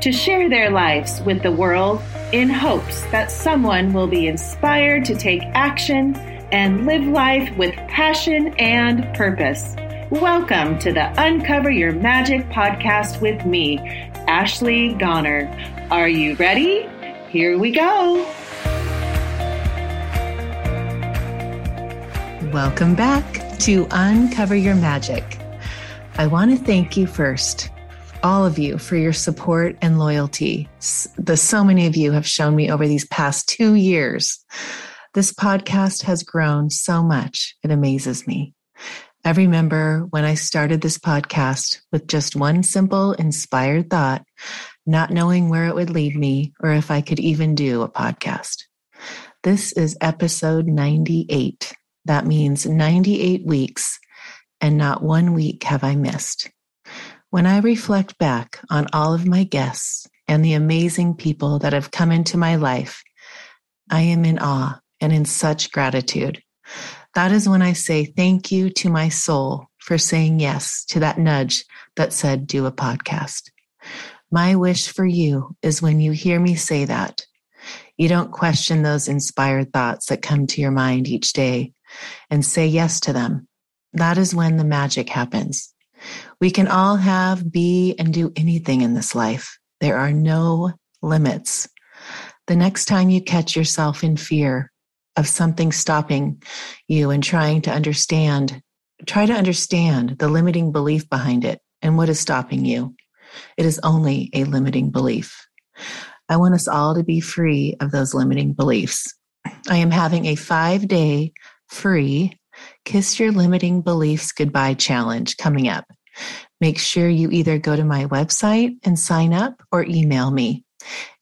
to share their lives with the world in hopes that someone will be inspired to take action and live life with passion and purpose. Welcome to the Uncover Your Magic podcast with me, Ashley Goner. Are you ready? Here we go. Welcome back to Uncover Your Magic. I want to thank you first, all of you, for your support and loyalty. The so many of you have shown me over these past two years. This podcast has grown so much. It amazes me. I remember when I started this podcast with just one simple inspired thought, not knowing where it would lead me or if I could even do a podcast. This is episode 98. That means 98 weeks, and not one week have I missed. When I reflect back on all of my guests and the amazing people that have come into my life, I am in awe and in such gratitude. That is when I say thank you to my soul for saying yes to that nudge that said, do a podcast. My wish for you is when you hear me say that, you don't question those inspired thoughts that come to your mind each day and say yes to them. That is when the magic happens. We can all have, be, and do anything in this life. There are no limits. The next time you catch yourself in fear of something stopping you and trying to understand, try to understand the limiting belief behind it and what is stopping you. It is only a limiting belief. I want us all to be free of those limiting beliefs. I am having a five day free Kiss Your Limiting Beliefs Goodbye challenge coming up. Make sure you either go to my website and sign up or email me.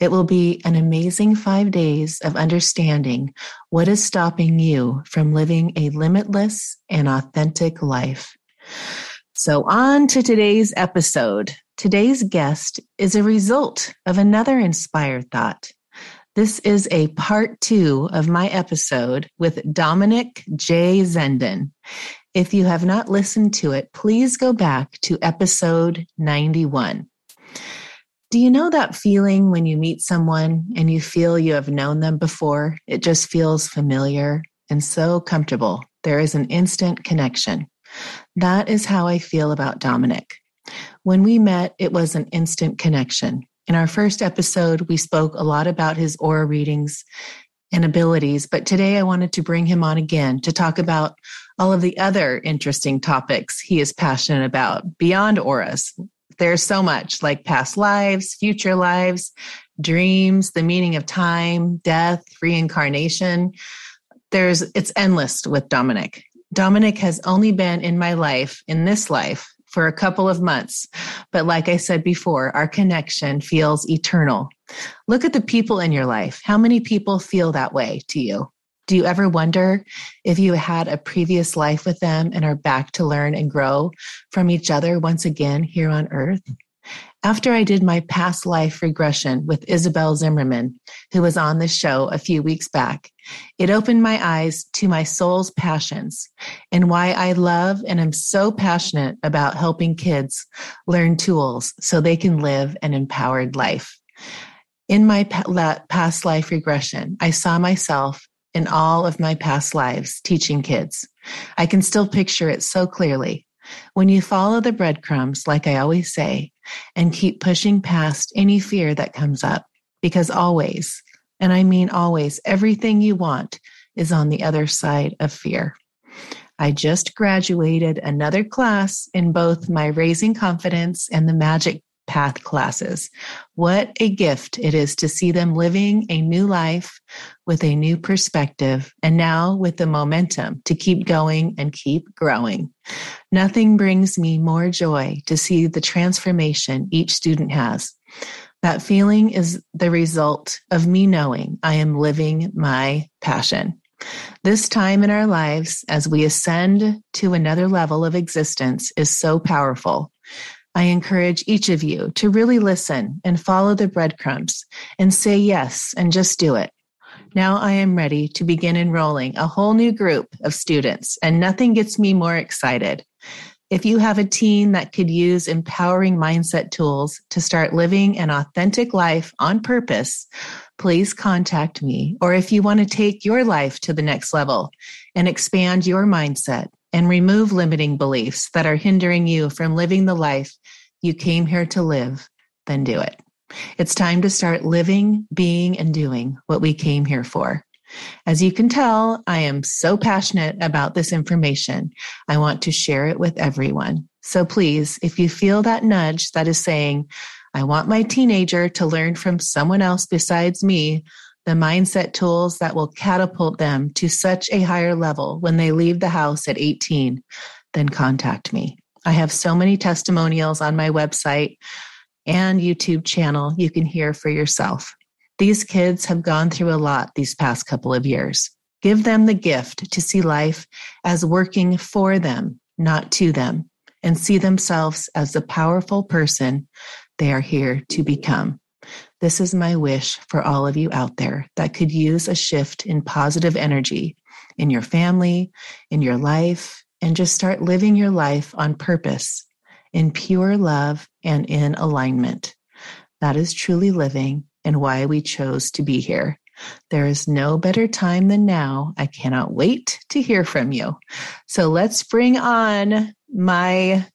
It will be an amazing five days of understanding what is stopping you from living a limitless and authentic life. So, on to today's episode. Today's guest is a result of another inspired thought. This is a part two of my episode with Dominic J. Zenden. If you have not listened to it, please go back to episode 91. Do you know that feeling when you meet someone and you feel you have known them before? It just feels familiar and so comfortable. There is an instant connection. That is how I feel about Dominic. When we met, it was an instant connection. In our first episode, we spoke a lot about his aura readings and abilities, but today I wanted to bring him on again to talk about all of the other interesting topics he is passionate about beyond auras. There's so much like past lives, future lives, dreams, the meaning of time, death, reincarnation. There's, it's endless with Dominic. Dominic has only been in my life, in this life, for a couple of months. But like I said before, our connection feels eternal. Look at the people in your life. How many people feel that way to you? Do you ever wonder if you had a previous life with them and are back to learn and grow from each other once again here on earth? After I did my past life regression with Isabel Zimmerman, who was on the show a few weeks back, it opened my eyes to my soul's passions and why I love and am so passionate about helping kids learn tools so they can live an empowered life. In my past life regression, I saw myself in all of my past lives teaching kids. I can still picture it so clearly. When you follow the breadcrumbs, like I always say, and keep pushing past any fear that comes up, because always, and I mean always, everything you want is on the other side of fear. I just graduated another class in both my Raising Confidence and the Magic path classes. What a gift it is to see them living a new life with a new perspective and now with the momentum to keep going and keep growing. Nothing brings me more joy to see the transformation each student has. That feeling is the result of me knowing I am living my passion. This time in our lives, as we ascend to another level of existence, is so powerful. I encourage each of you to really listen and follow the breadcrumbs and say yes and just do it. Now I am ready to begin enrolling a whole new group of students, and nothing gets me more excited. If you have a teen that could use empowering mindset tools to start living an authentic life on purpose, please contact me. Or if you want to take your life to the next level and expand your mindset and remove limiting beliefs that are hindering you from living the life you came here to live, then do it. It's time to start living, being, and doing what we came here for. As you can tell, I am so passionate about this information. I want to share it with everyone. So please, if you feel that nudge that is saying, I want my teenager to learn from someone else besides me, the mindset tools that will catapult them to such a higher level when they leave the house at 18, then contact me. I have so many testimonials on my website and YouTube channel you can hear for yourself. These kids have gone through a lot these past couple of years. Give them the gift to see life as working for them, not to them, and see themselves as the powerful person they are here to become. This is my wish for all of you out there that could use a shift in positive energy in your family, in your life, and just start living your life on purpose, in pure love and in alignment. That is truly living and why we chose to be here. There is no better time than now. I cannot wait to hear from you. So let's bring on my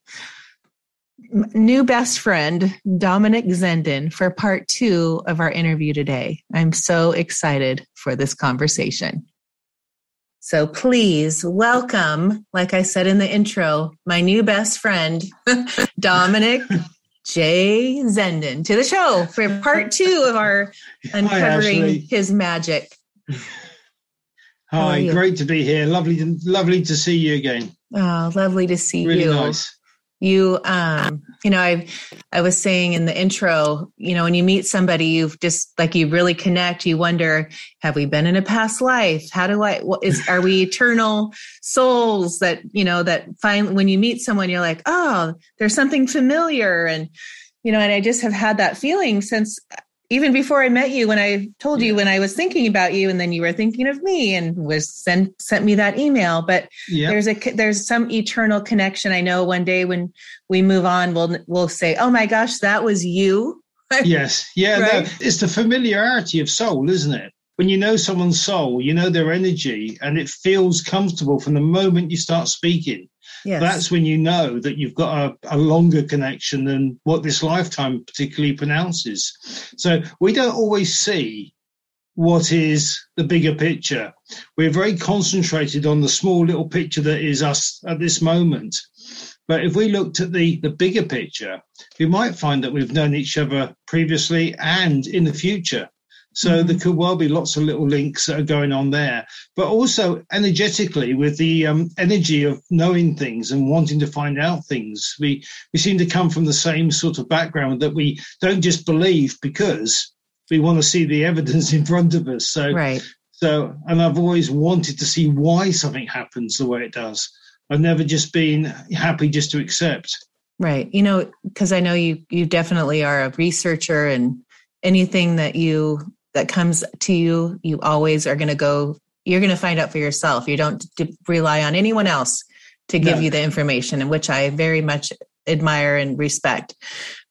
new best friend, Dominic Zenden, for part two of our interview today. I'm so excited for this conversation. So please welcome, like I said in the intro, my new best friend, Dominic J. Zenden to the show for part two of our uncovering Hi, his magic. Hi, great to be here. Lovely, to, lovely to see you again. Oh, lovely to see really you. Nice you um you know i i was saying in the intro you know when you meet somebody you've just like you really connect. You wonder have we been in a past life? How do i what is are we eternal souls that you know that find when you meet someone you're like oh there's something familiar. And you know and i just have had that feeling since even before I met you, when I told you when I was thinking about you, and then you were thinking of me and was sent sent me that email. But yeah. there's a there's some eternal connection. I know one day when we move on, we'll we'll say, "Oh my gosh, that was you." yes, yeah, right? it's the familiarity of soul, isn't it? When you know someone's soul, you know their energy, and it feels comfortable from the moment you start speaking. Yes. That's when you know that you've got a, a longer connection than what this lifetime particularly pronounces. So we don't always see what is the bigger picture. We're very concentrated on the small little picture that is us at this moment. But if we looked at the, the bigger picture, we might find that we've known each other previously and in the future. So mm-hmm. there could well be lots of little links that are going on there, but also energetically with the um, energy of knowing things and wanting to find out things. We we seem to come from the same sort of background that we don't just believe because we want to see the evidence in front of us. So right. So and I've always wanted to see why something happens the way it does. I've never just been happy just to accept. Right. You know, because I know you you definitely are a researcher and anything that you that comes to you, you always are going to go, you're going to find out for yourself. You don't rely on anyone else to give no. you the information, and which I very much admire and respect.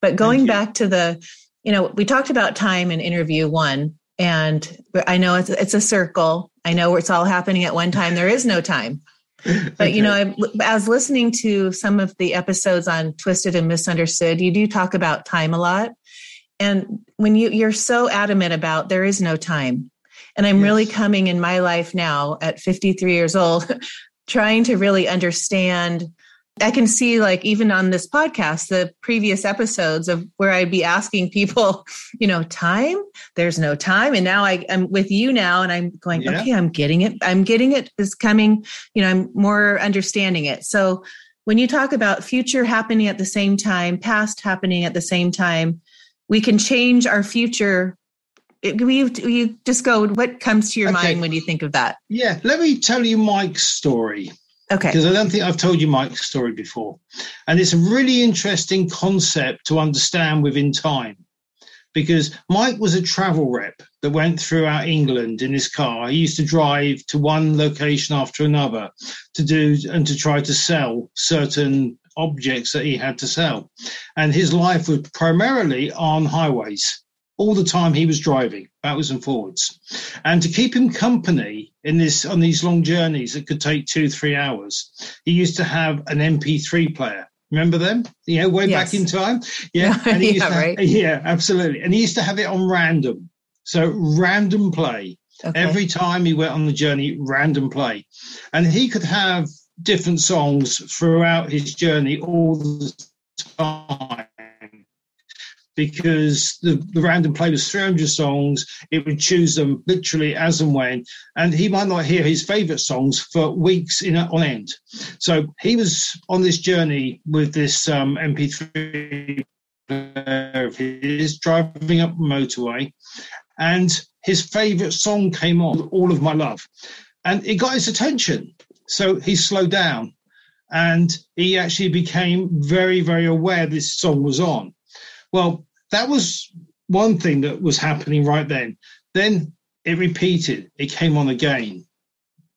But going back to the, you know, we talked about time in interview one, and I know it's, it's a circle. I know it's all happening at one time. There is no time. But you know, I, was listening to some of the episodes on Twisted and Misunderstood. You do talk about time a lot, and when you you're so adamant about there is no time. And i'm yes. really coming in my life now at 53 years old trying to really understand. I can see like even on this podcast the previous episodes of where i'd be asking people you know time? There's no time. And now I, am with you now and i'm going yeah. okay i'm getting it. I'm getting it. is coming. You know i'm more understanding it. So when you talk about future happening at the same time past happening at the same time we can change our future. We, you just go what comes to your okay. mind when you think of that? Yeah let me tell you mike's story. Okay. Because i don't think i've told you mike's story before. And it's a really interesting concept to understand within time. Because mike was a travel rep that went throughout england in his car. He used to drive to one location after another to do and to try to sell certain objects that he had to sell and his life was primarily on highways all the time he was driving backwards and forwards. And to keep him company in this on these long journeys that could take two, three hours, he used to have an MP3 player. Remember them? You know, way yes. back in time? Yeah. And he yeah, right. yeah, absolutely. And he used to have it on random. So random play. Okay. Every time he went on the journey, random play. And he could have different songs throughout his journey all the time because the, the random play was 300 songs. It would choose them literally as and when, and he might not hear his favorite songs for weeks in on end. So he was on this journey with this um, MP3 player of his, driving up motorway, and his favorite song came on, All of My Love, and it got his attention. So he slowed down and he actually became very, very aware this song was on. Well, that was one thing that was happening right then. Then it repeated, it came on again.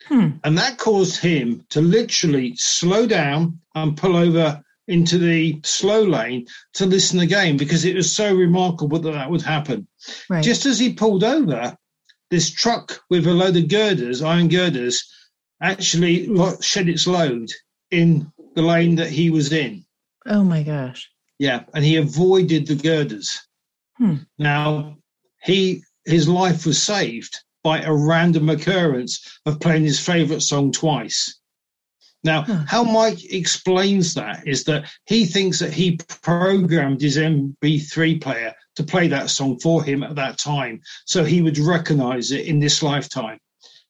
Hmm. And that caused him to literally slow down and pull over into the slow lane to listen again because it was so remarkable that that would happen. Right. Just as he pulled over, this truck with a load of girders, iron girders, actually shed its load in the lane that he was in. Oh my gosh. Yeah, and he avoided the girders. Hmm. Now, he his life was saved by a random occurrence of playing his favorite song twice. Now, huh. how Mike explains that is that he thinks that he programmed his MP3 player to play that song for him at that time, so he would recognize it in this lifetime.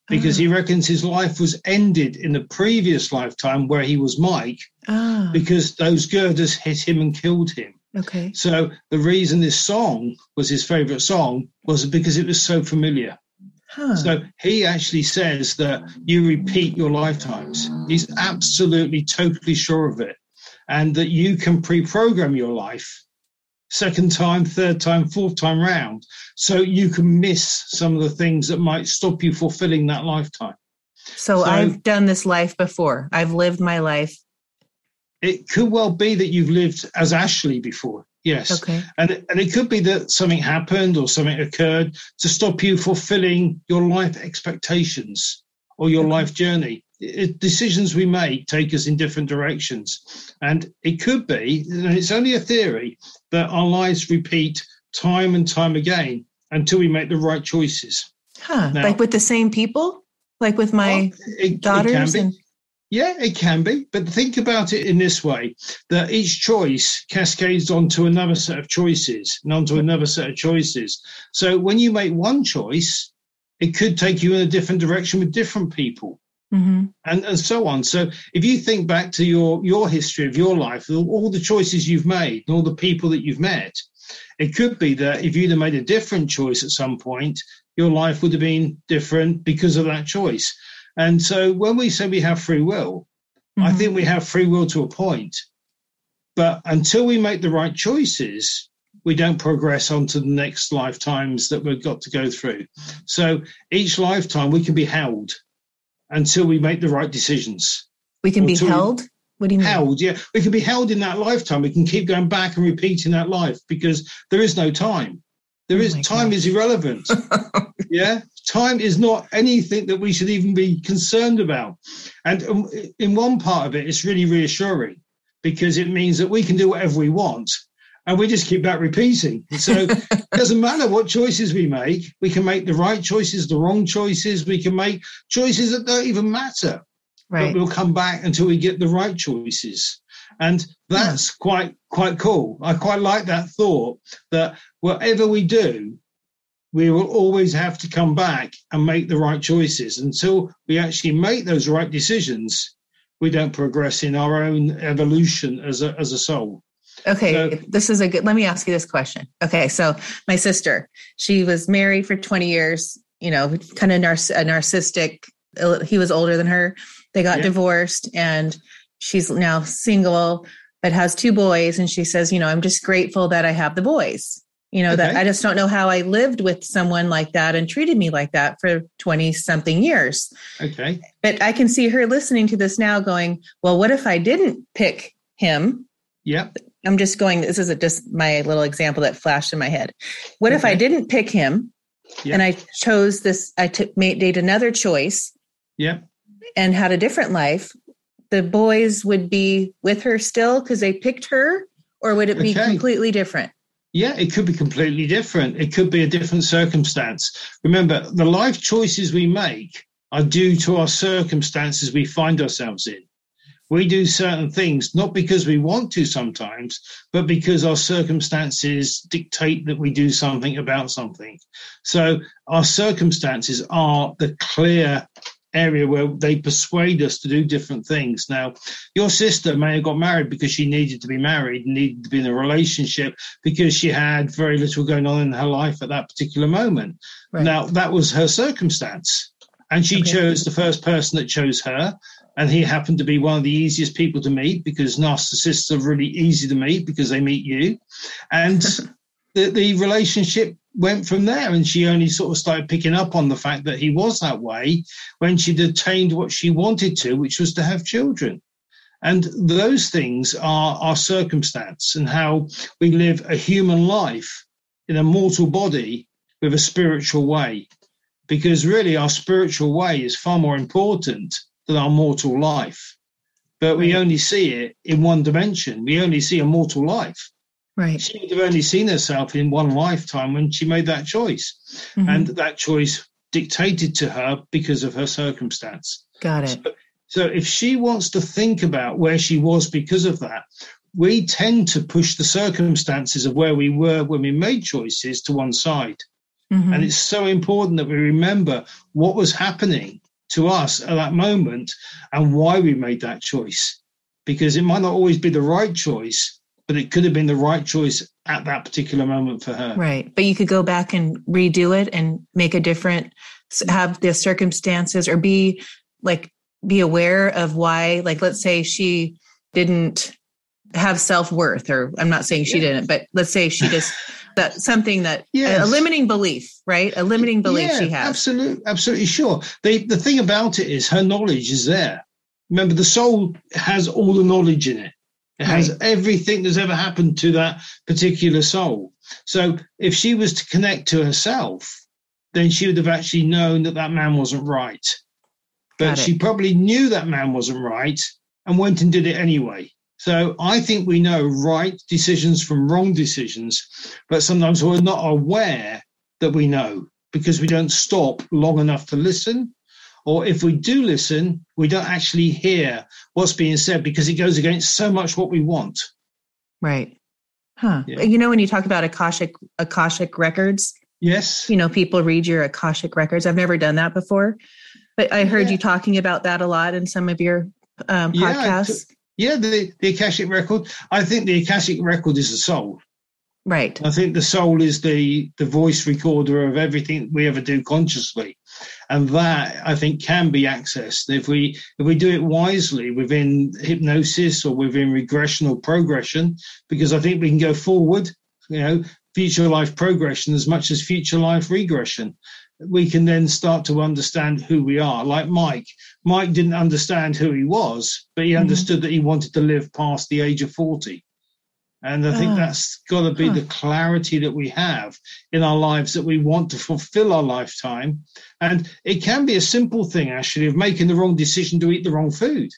Because he ah. reckons his life was ended in the previous lifetime where he was Mike, ah. because those girders hit him and killed him. Okay. So the reason this song was his favorite song was because it was so familiar. Huh. So he actually says that you repeat your lifetimes. He's absolutely, totally sure of it. And that you can pre program your life second time, third time, fourth time round. So you can miss some of the things that might stop you fulfilling that lifetime. So, so I've done this life before. I've lived my life it could well be that you've lived as Ashley before. Yes. Okay. And and it could be that something happened or something occurred to stop you fulfilling your life expectations or your life journey. It, decisions we make take us in different directions. And it could be, and it's only a theory, that our lives repeat time and time again until we make the right choices. Huh. Now, like with the same people? Like with my well, it, daughters? It and- yeah, it can be. But think about it in this way that each choice cascades onto another set of choices and onto another set of choices. So when you make one choice, it could take you in a different direction with different people. Mm-hmm. And, and so on. So if you think back to your your history of your life, all the choices you've made and all the people that you've met, it could be that if you'd have made a different choice at some point, your life would have been different because of that choice. And so when we say we have free will, mm-hmm. I think we have free will to a point. But until we make the right choices, we don't progress on to the next lifetimes that we've got to go through. So each lifetime we can be held until we make the right decisions. We can be held? What do you mean? Held, yeah. We can be held in that lifetime. We can keep going back and repeating that life because there is no time. There oh is time God. is irrelevant. yeah, time is not anything that we should even be concerned about. And in one part of it, it's really reassuring because it means that we can do whatever we want and we just keep that repeating. So it doesn't matter what choices we make. We can make the right choices, the wrong choices. We can make choices that don't even matter. Right. But we'll come back until we get the right choices. And that's yeah. quite quite cool. I quite like that thought that whatever we do, we will always have to come back and make the right choices until we actually make those right decisions. We don't progress in our own evolution as a as a soul. Okay, so, this is a good. Let me ask you this question. Okay, so my sister, she was married for 20 years. You know, kind of narciss- a narcissistic. Uh, he was older than her. They got yeah. divorced, and she's now single, but has two boys. And she says, you know, I'm just grateful that I have the boys. You know, okay. that I just don't know how I lived with someone like that and treated me like that for 20 something years. Okay. But I can see her listening to this now going, well, what if I didn't pick him? Yep. I'm just going, this is a, just my little example that flashed in my head. What okay. if I didn't pick him and I chose this, I took, made, made another choice. Yep. And had a different life. The boys would be with her still because they picked her, or would it be okay. completely different? Yeah, it could be completely different. It could be a different circumstance. Remember, the life choices we make are due to our circumstances we find ourselves in. We do certain things not because we want to sometimes, but because our circumstances dictate that we do something about something. So our circumstances are the clear area where they persuade us to do different things. Now, your sister may have got married because she needed to be married, needed to be in a relationship because she had very little going on in her life at that particular moment. Right. Now, that was her circumstance. And she okay. chose the first person that chose her. And he happened to be one of the easiest people to meet because narcissists are really easy to meet because they meet you. And the, the relationship went from there. And she only sort of started picking up on the fact that he was that way when she'd attained what she wanted to which was to have children. And those things are our circumstance and how we live a human life in a mortal body with a spiritual way. Because really our spiritual way is far more important than our mortal life but we only see it in one dimension we only see a mortal life Right. She would have only seen herself in one lifetime when she made that choice. Mm-hmm. And that choice dictated to her because of her circumstance. Got it. So, so if she wants to think about where she was because of that, we tend to push the circumstances of where we were when we made choices to one side. Mm-hmm. And it's so important that we remember what was happening to us at that moment and why we made that choice. Because it might not always be the right choice, but it could have been the right choice at that particular moment for her. Right. But you could go back and redo it and make a different, have the circumstances or be like, be aware of why, like, let's say she didn't have self worth, or I'm not saying she didn't, but let's say she just, that something that yes. a, limiting belief, right? A limiting belief yeah, she has. Absolutely, absolutely sure. The the thing about it is her knowledge is there. Remember, the soul has all the knowledge in it. It has right. everything that's ever happened to that particular soul. So if she was to connect to herself, then she would have actually known that that man wasn't right. But she probably knew that man wasn't right and went and did it anyway. So I think we know right decisions from wrong decisions, but sometimes we're not aware that we know because we don't stop long enough to listen or if we do listen, we don't actually hear what's being said because it goes against so much what we want. Right. Huh. Yeah. You know, when you talk about Akashic Akashic records, yes. You know, people read your Akashic records. I've never done that before, but I heard yeah. you talking about that a lot in some of your um, podcasts. Yeah, yeah the, the Akashic record. I think the Akashic record is the soul. Right. I think the soul is the the voice recorder of everything we ever do consciously and that I think can be accessed if we if we do it wisely within hypnosis or within regression or progression, because I think we can go forward, you know, future life progression as much as future life regression. We can then start to understand who we are. Like Mike, Mike didn't understand who he was, but he mm-hmm. understood that he wanted to live past the age of forty. And I think oh. that's got to be huh. the clarity that we have in our lives that we want to fulfill our lifetime. And it can be a simple thing, actually, of making the wrong decision to eat the wrong food.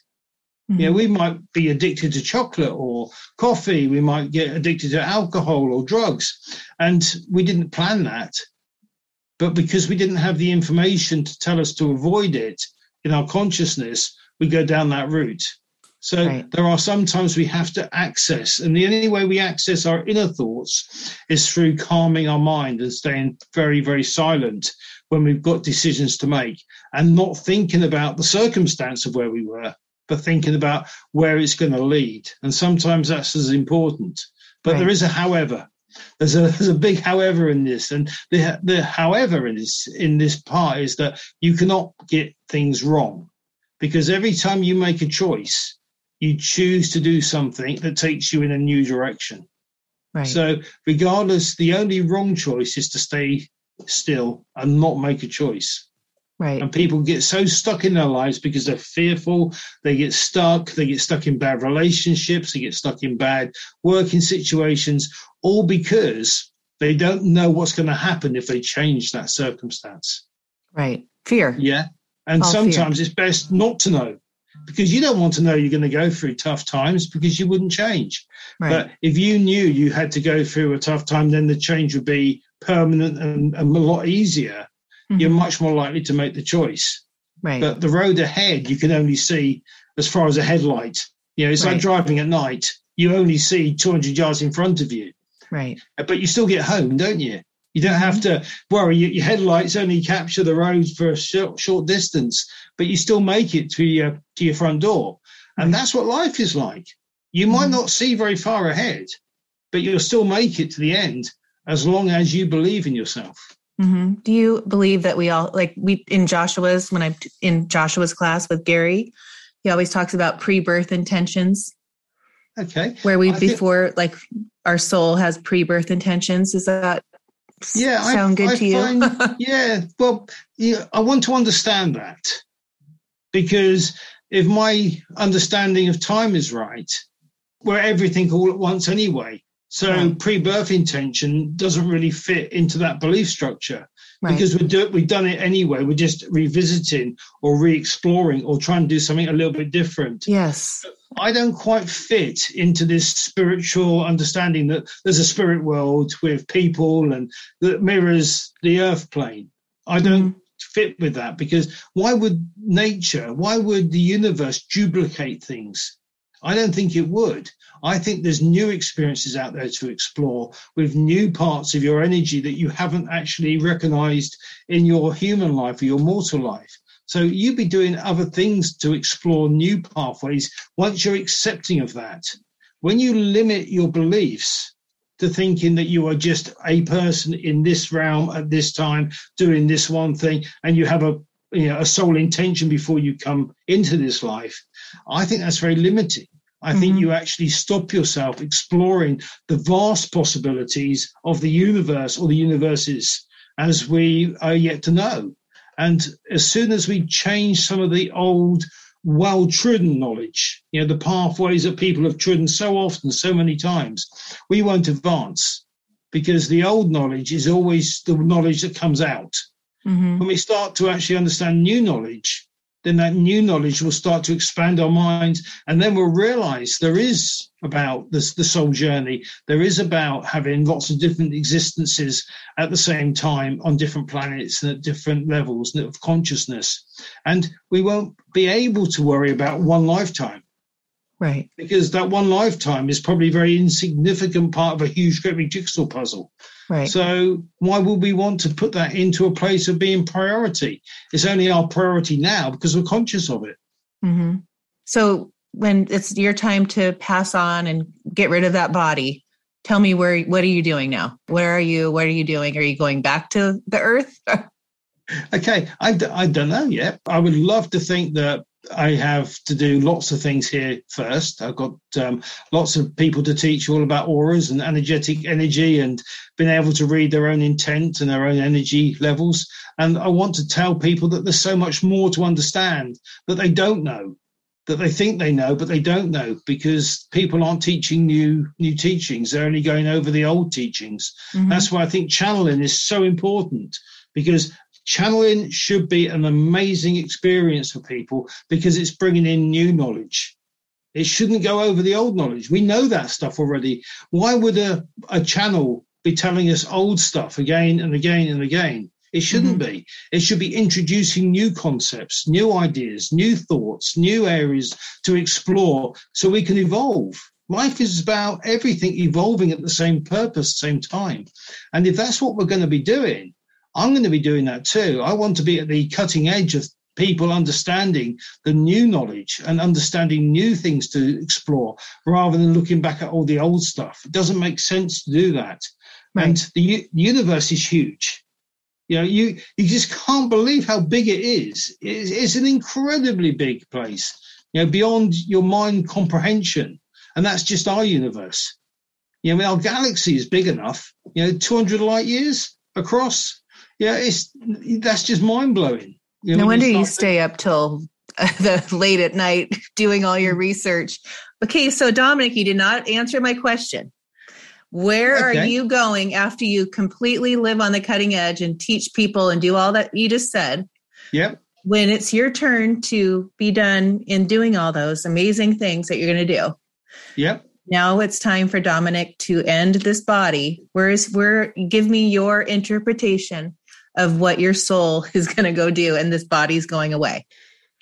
Mm-hmm. Yeah, we might be addicted to chocolate or coffee. We might get addicted to alcohol or drugs. And we didn't plan that. But because we didn't have the information to tell us to avoid it in our consciousness, we go down that route. So right. there are sometimes we have to access, and the only way we access our inner thoughts is through calming our mind and staying very, very silent when we've got decisions to make and not thinking about the circumstance of where we were, but thinking about where it's going to lead. And sometimes that's as important. But right. there is a however. There's a there's a big however in this, and the the however in this in this part is that you cannot get things wrong, because every time you make a choice, you choose to do something that takes you in a new direction. Right. So, regardless, the only wrong choice is to stay still and not make a choice. Right. And people get so stuck in their lives because they're fearful. They get stuck. They get stuck in bad relationships. They get stuck in bad working situations, all because they don't know what's going to happen if they change that circumstance. Right. Fear. Yeah. And all sometimes fear. it's best not to know because you don't want to know you're going to go through tough times because you wouldn't change. Right. But if you knew you had to go through a tough time, then the change would be permanent and, and a lot easier mm-hmm. you're much more likely to make the choice. Right. But the road ahead, you can only see as far as a headlight. You know, it's right. like driving at night. You only see 200 yards in front of you. Right. But you still get home, don't you? You don't have mm-hmm. to worry. Your headlights only capture the road for a short, short distance, but you still make it to your to your front door. And that's what life is like. You might mm-hmm. not see very far ahead, but you'll still make it to the end as long as you believe in yourself. Mm-hmm. Do you believe that we all like we in Joshua's when I'm in Joshua's class with Gary, he always talks about pre-birth intentions. Okay. Where we I before think, like our soul has pre-birth intentions. Is that yeah sound I, good I to you? Yeah. Well, yeah, I want to understand that because if my understanding of time is right, we're everything all at once anyway. So pre-birth intention doesn't really fit into that belief structure right. because we do, we've done it anyway. We're just revisiting or re-exploring or trying to do something a little bit different. Yes. I don't quite fit into this spiritual understanding that there's a spirit world with people and that mirrors the earth plane. I don't mm. fit with that because why would nature, why would the universe duplicate things? I don't think it would. I think there's new experiences out there to explore with new parts of your energy that you haven't actually recognized in your human life or your mortal life. So you'd be doing other things to explore new pathways once you're accepting of that. When you limit your beliefs to thinking that you are just a person in this realm at this time doing this one thing and you have a you know, a sole intention before you come into this life, I think that's very limiting. I mm-hmm. think you actually stop yourself exploring the vast possibilities of the universe or the universes as we are yet to know. And as soon as we change some of the old, well trodden knowledge, you know, the pathways that people have trodden so often, so many times, we won't advance because the old knowledge is always the knowledge that comes out. Mm-hmm. When we start to actually understand new knowledge, then that new knowledge will start to expand our minds and then we'll realize there is about this the soul journey there is about having lots of different existences at the same time on different planets and at different levels of consciousness and we won't be able to worry about one lifetime Right. Because that one lifetime is probably a very insignificant part of a huge, great big jigsaw puzzle. Right. So why would we want to put that into a place of being priority? It's only our priority now because we're conscious of it. Mm-hmm. So when it's your time to pass on and get rid of that body, tell me where what are you doing now? Where are you? What are you doing? Are you going back to the earth? okay, I, I don't know yet. I would love to think that I have to do lots of things here first. I've got um, lots of people to teach all about auras and energetic energy and being able to read their own intent and their own energy levels. And I want to tell people that there's so much more to understand that they don't know, that they think they know, but they don't know because people aren't teaching new new teachings. They're only going over the old teachings. Mm-hmm. That's why I think channeling is so important because channeling should be an amazing experience for people because it's bringing in new knowledge. It shouldn't go over the old knowledge. We know that stuff already. Why would a, a channel be telling us old stuff again and again and again? It shouldn't mm-hmm. be. It should be introducing new concepts, new ideas, new thoughts, new areas to explore so we can evolve. Life is about everything evolving at the same purpose, same time. And if that's what we're going to be doing, I'm going to be doing that too. I want to be at the cutting edge of people understanding the new knowledge and understanding new things to explore rather than looking back at all the old stuff. It doesn't make sense to do that. Right. And the u- universe is huge. You know, you, you just can't believe how big it is. It's, it's an incredibly big place, you know, beyond your mind comprehension. And that's just our universe. You know, our galaxy is big enough, you know, 200 light years across. Yeah, it's that's just mind blowing. You know, no wonder you stay up till the late at night doing all your research. Okay, so Dominic, you did not answer my question. Where okay. are you going after you completely live on the cutting edge and teach people and do all that you just said? Yep. When it's your turn to be done in doing all those amazing things that you're going to do. Yep. Now it's time for Dominic to end this body. Where's where give me your interpretation of what your soul is going to go do and this body's going away.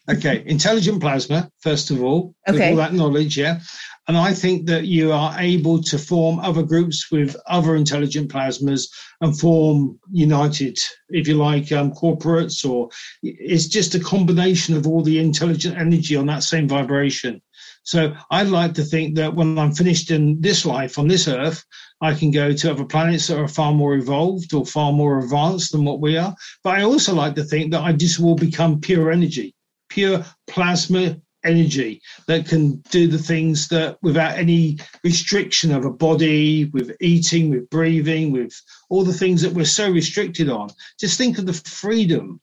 Okay, intelligent plasma, first of all, okay. all that knowledge, yeah. And I think that you are able to form other groups with other intelligent plasmas and form united, if you like, um, corporates, or it's just a combination of all the intelligent energy on that same vibration. So I'd like to think that when I'm finished in this life on this earth, I can go to other planets that are far more evolved or far more advanced than what we are. But I also like to think that I just will become pure energy, pure plasma energy that can do the things that without any restriction of a body, with eating, with breathing, with all the things that we're so restricted on. Just think of the freedom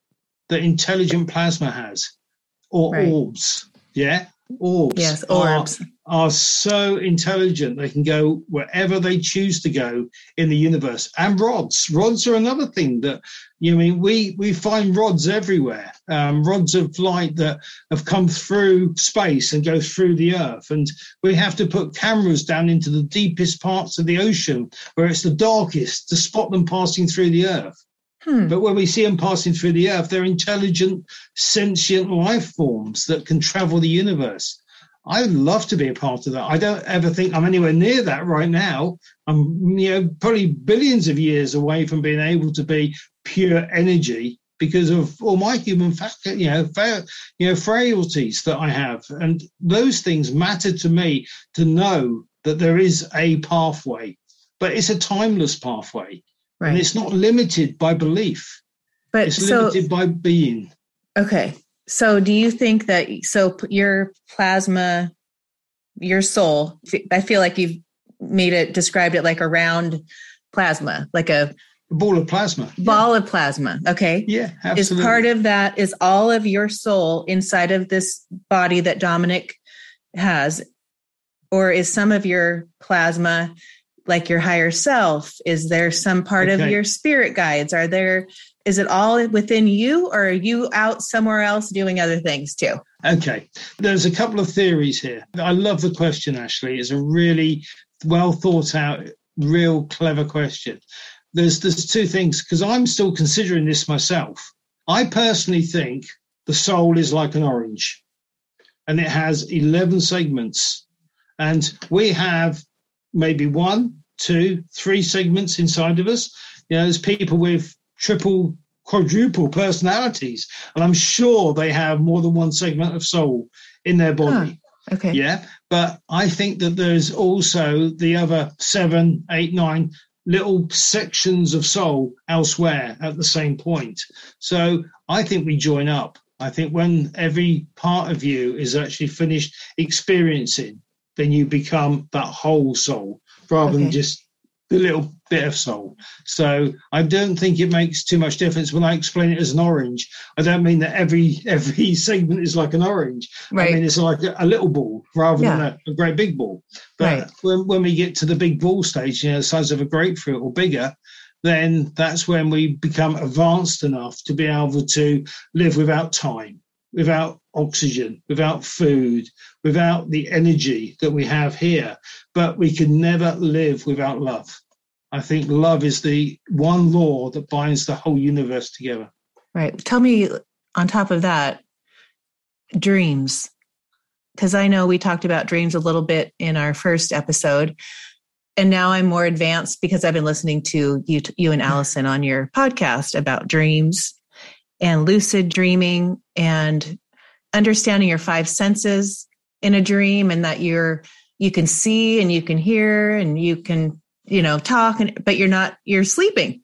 that intelligent plasma has, or right. orbs. Yeah, orbs. Yes, orbs. Are, are so intelligent they can go wherever they choose to go in the universe. And rods, rods are another thing that you know, I mean we we find rods everywhere, um, rods of light that have come through space and go through the earth, and we have to put cameras down into the deepest parts of the ocean where it's the darkest to spot them passing through the earth. Hmm. But when we see them passing through the earth, they're intelligent, sentient life forms that can travel the universe. I'd love to be a part of that. I don't ever think I'm anywhere near that right now. I'm, you know, probably billions of years away from being able to be pure energy because of all my human you know, you know, frailties that I have, and those things matter to me to know that there is a pathway, but it's a timeless pathway, right. and it's not limited by belief. But it's so, limited by being. Okay, so, do you think that so your plasma, your soul? I feel like you've made it described it like a round plasma, like a, ball of plasma. Ball yeah. of plasma. Okay. Yeah, absolutely. Is part of that is all of your soul inside of this body that Dominic has, or is some of your plasma like your higher self? Is there some part okay. of your spirit guides? Are there is it all within you or are you out somewhere else doing other things too? Okay. There's a couple of theories here. I love the question, Ashley. It's a really well thought out, real clever question. There's there's two things because I'm still considering this myself. I personally think the soul is like an orange and it has 11 segments. And we have maybe one, two, three segments inside of us. You know, there's people with triple, quadruple personalities. And I'm sure they have more than one segment of soul in their body. Huh. Okay. Yeah. But I think that there's also the other seven, eight, nine little sections of soul elsewhere at the same point. So I think we join up. I think when every part of you is actually finished experiencing, then you become that whole soul rather okay. than just the little bit of soul. So I don't think it makes too much difference when I explain it as an orange. I don't mean that every every segment is like an orange. Right. I mean it's like a, a little ball rather yeah. than a, a, great big ball. But right. when, when we get to the big ball stage, you know, the size of a grapefruit or bigger, then that's when we become advanced enough to be able to live without time, without oxygen, without food, without the energy that we have here. But we can never live without love. I think love is the one law that binds the whole universe together. Right. Tell me, on top of that, dreams. Because I know we talked about dreams a little bit in our first episode. And now I'm more advanced because I've been listening to you, you and Allison on your podcast about dreams and lucid dreaming and understanding your five senses in a dream and that you're you can see and you can hear and you can you know talk and but you're not you're sleeping.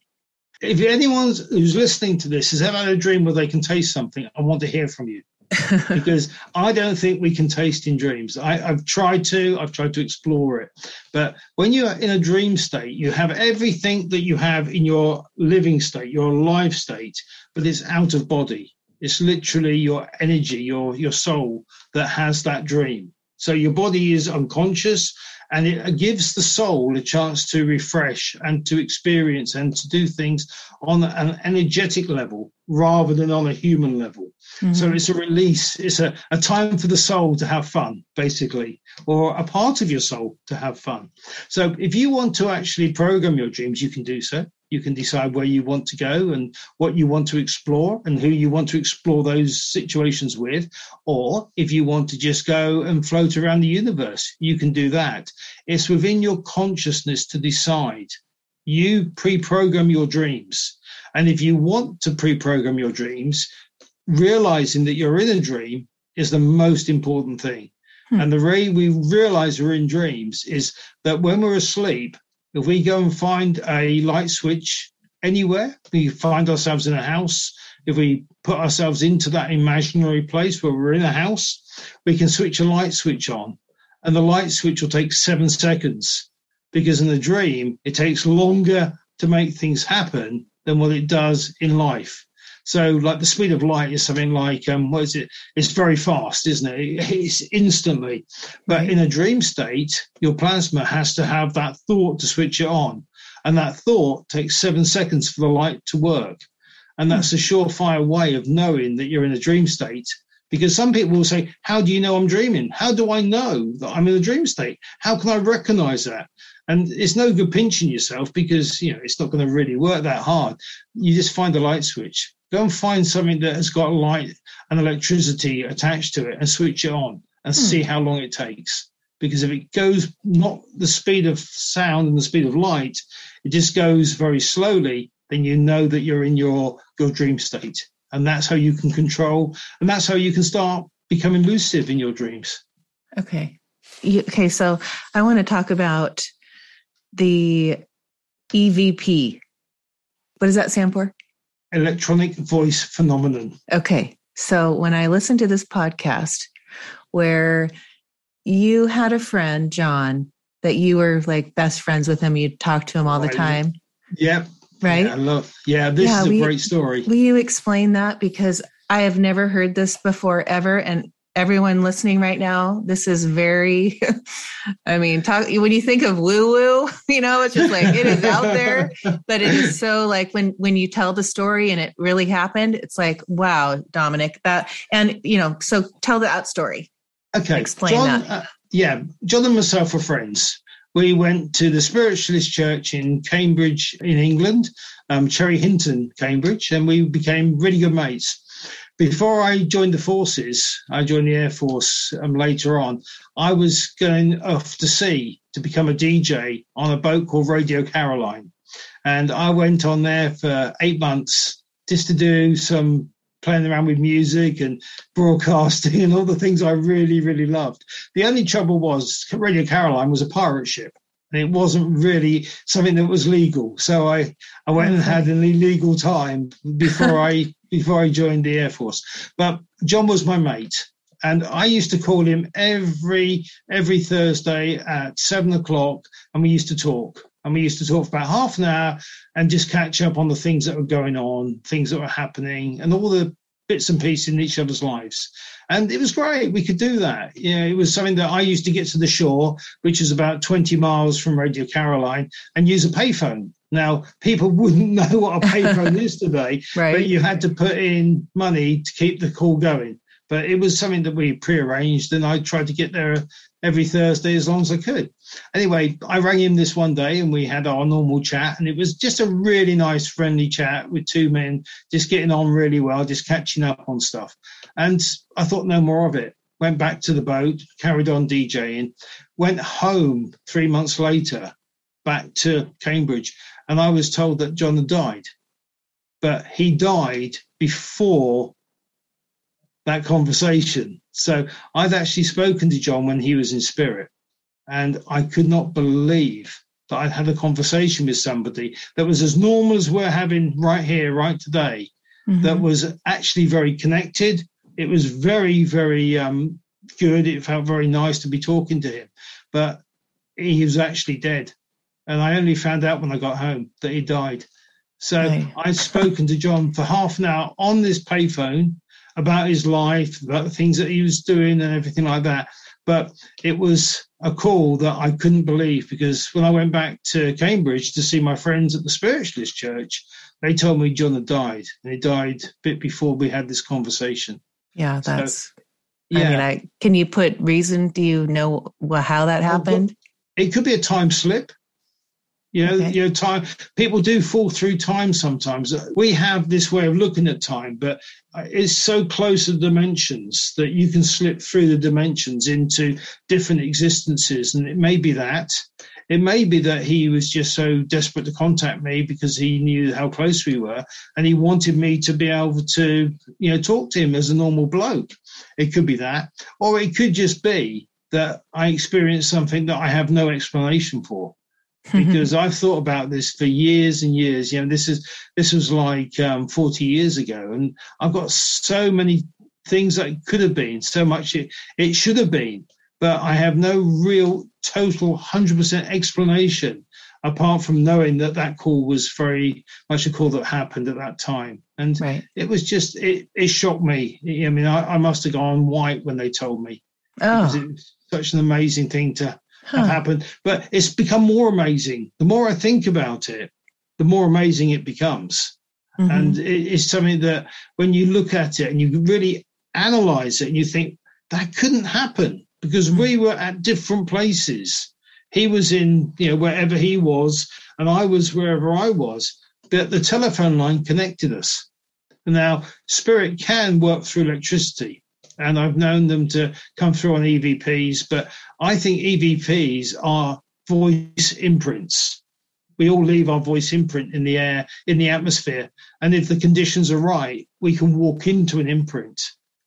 If anyone who's listening to this has ever had a dream where they can taste something i want to hear from you because I don't think we can taste in dreams. I, have tried to, I've tried to explore it. But when you're in a dream state, you have everything that you have in your living state, your live state, but it's out of body. It's literally your energy, your your soul that has that dream. So your body is unconscious and it gives the soul a chance to refresh and to experience and to do things on an energetic level rather than on a human level. Mm-hmm. So it's a release, it's a, a time for the soul to have fun, basically, or a part of your soul to have fun. So if you want to actually program your dreams, you can do so. You can decide where you want to go and what you want to explore and who you want to explore those situations with. Or if you want to just go and float around the universe, you can do that. It's within your consciousness to decide. You pre program your dreams. And if you want to pre program your dreams, realizing that you're in a dream is the most important thing. Hmm. And the way we realize we're in dreams is that when we're asleep, if we go and find a light switch anywhere, we find ourselves in a house, if we put ourselves into that imaginary place where we're in a house, we can switch a light switch on. And the light switch will take seven seconds because in the dream, it takes longer to make things happen than what it does in life. So, like the speed of light is something like, um, what is it? It's very fast, isn't it? It's instantly. But in a dream state, your plasma has to have that thought to switch it on. And that thought takes seven seconds for the light to work. And that's a surefire way of knowing that you're in a dream state. Because some people will say, How do you know I'm dreaming? How do I know that I'm in a dream state? How can I recognize that? And it's no good pinching yourself because you know it's not going to really work that hard. You just find the light switch. Go and find something that has got light and electricity attached to it and switch it on and hmm. see how long it takes. Because if it goes not the speed of sound and the speed of light, it just goes very slowly, then you know that you're in your, your dream state. And that's how you can control, and that's how you can start becoming lucid in your dreams. Okay. Okay. So I want to talk about the EVP. What does that stand for? Electronic voice phenomenon. Okay. So when I listened to this podcast where you had a friend, John, that you were like best friends with him, you talked to him all the time. Yep. Right. Yeah, I love. Yeah, this yeah, is a great story. Will you explain that because I have never heard this before ever, and everyone listening right now, this is very, I mean, talk, when you think of woo woo, you know, it's just like it is out there, but it is so like when, when you tell the story and it really happened, it's like, wow, Dominic, that, and, you know, so tell that story. Okay. Explain John, that. Uh, yeah. John and myself were friends. We went to the Spiritualist Church in Cambridge, in England, um, Cherry Hinton, Cambridge, and we became really good mates before I joined the forces, I joined the Air Force um, later on. I was going off to sea to become a DJ on a boat called Radio Caroline. And I went on there for eight months just to do some playing around with music and broadcasting and all the things I really, really loved. The only trouble was Radio Caroline was a pirate ship and it wasn't really something that was legal. So I, I went and had an illegal time before I before I joined the Air Force. But John was my mate, and I used to call him every every Thursday at seven o'clock, and we used to talk. And we used to talk for about half an hour and just catch up on the things that were going on, things that were happening, and all the bits and pieces in each other's lives. And it was great. We could do that. Yeah, it was something that I used to get to the shore, which is about 20 miles from Radio Caroline, and use a payphone. Now, people wouldn't know what a payphone is today, right. but you had to put in money to keep the call going. But it was something that we prearranged, and I tried to get there every Thursday as long as I could. Anyway, I rang him this one day and we had our normal chat, and it was just a really nice, friendly chat with two men just getting on really well, just catching up on stuff. And I thought no more of it. Went back to the boat, carried on DJing, went home three months later, back to Cambridge, and I was told that John had died. but he died before that conversation. So I'd actually spoken to John when he was in spirit, and I could not believe that I'd had a conversation with somebody that was as normal as we're having right here, right today, mm-hmm. that was actually very connected. It was very, very um, good. It felt very nice to be talking to him, but he was actually dead. And I only found out when I got home that he died. So right. I'd spoken to John for half an hour on this payphone about his life, about the things that he was doing and everything like that. But it was a call that I couldn't believe because when I went back to Cambridge to see my friends at the Spiritualist Church, they told me John had died. And he died a bit before we had this conversation. Yeah, that's. So, yeah. I mean, I can you put reason? Do you know how that happened? It could be a time slip. You know, okay. you know, time people do fall through time sometimes. We have this way of looking at time, but it's so close to dimensions that you can slip through the dimensions into different existences. And it may be that. It may be that he was just so desperate to contact me because he knew how close we were and he wanted me to be able to, you know, talk to him as a normal bloke. It could be that. Or it could just be that I experienced something that I have no explanation for because I've thought about this for years and years. You know, this is this was like um, 40 years ago, and I've got so many things that could have been, so much it, it should have been, but I have no real total 100% explanation apart from knowing that that call was very much a call that happened at that time. And right. it was just, it, it shocked me. I mean, I, I must have gone white when they told me. Oh. Because it was such an amazing thing to huh. have happened. But it's become more amazing. The more I think about it, the more amazing it becomes. Mm-hmm. And it's something that when you look at it and you really analyze it and you think that couldn't happen because mm-hmm. we were at different places. He was in, you know, wherever he was, and I was wherever I was. But the telephone line connected us. Now, spirit can work through electricity and I've known them to come through on EVPs, but I think EVPs are voice imprints. We all leave our voice imprint in the air, in the atmosphere. And if the conditions are right, we can walk into an imprint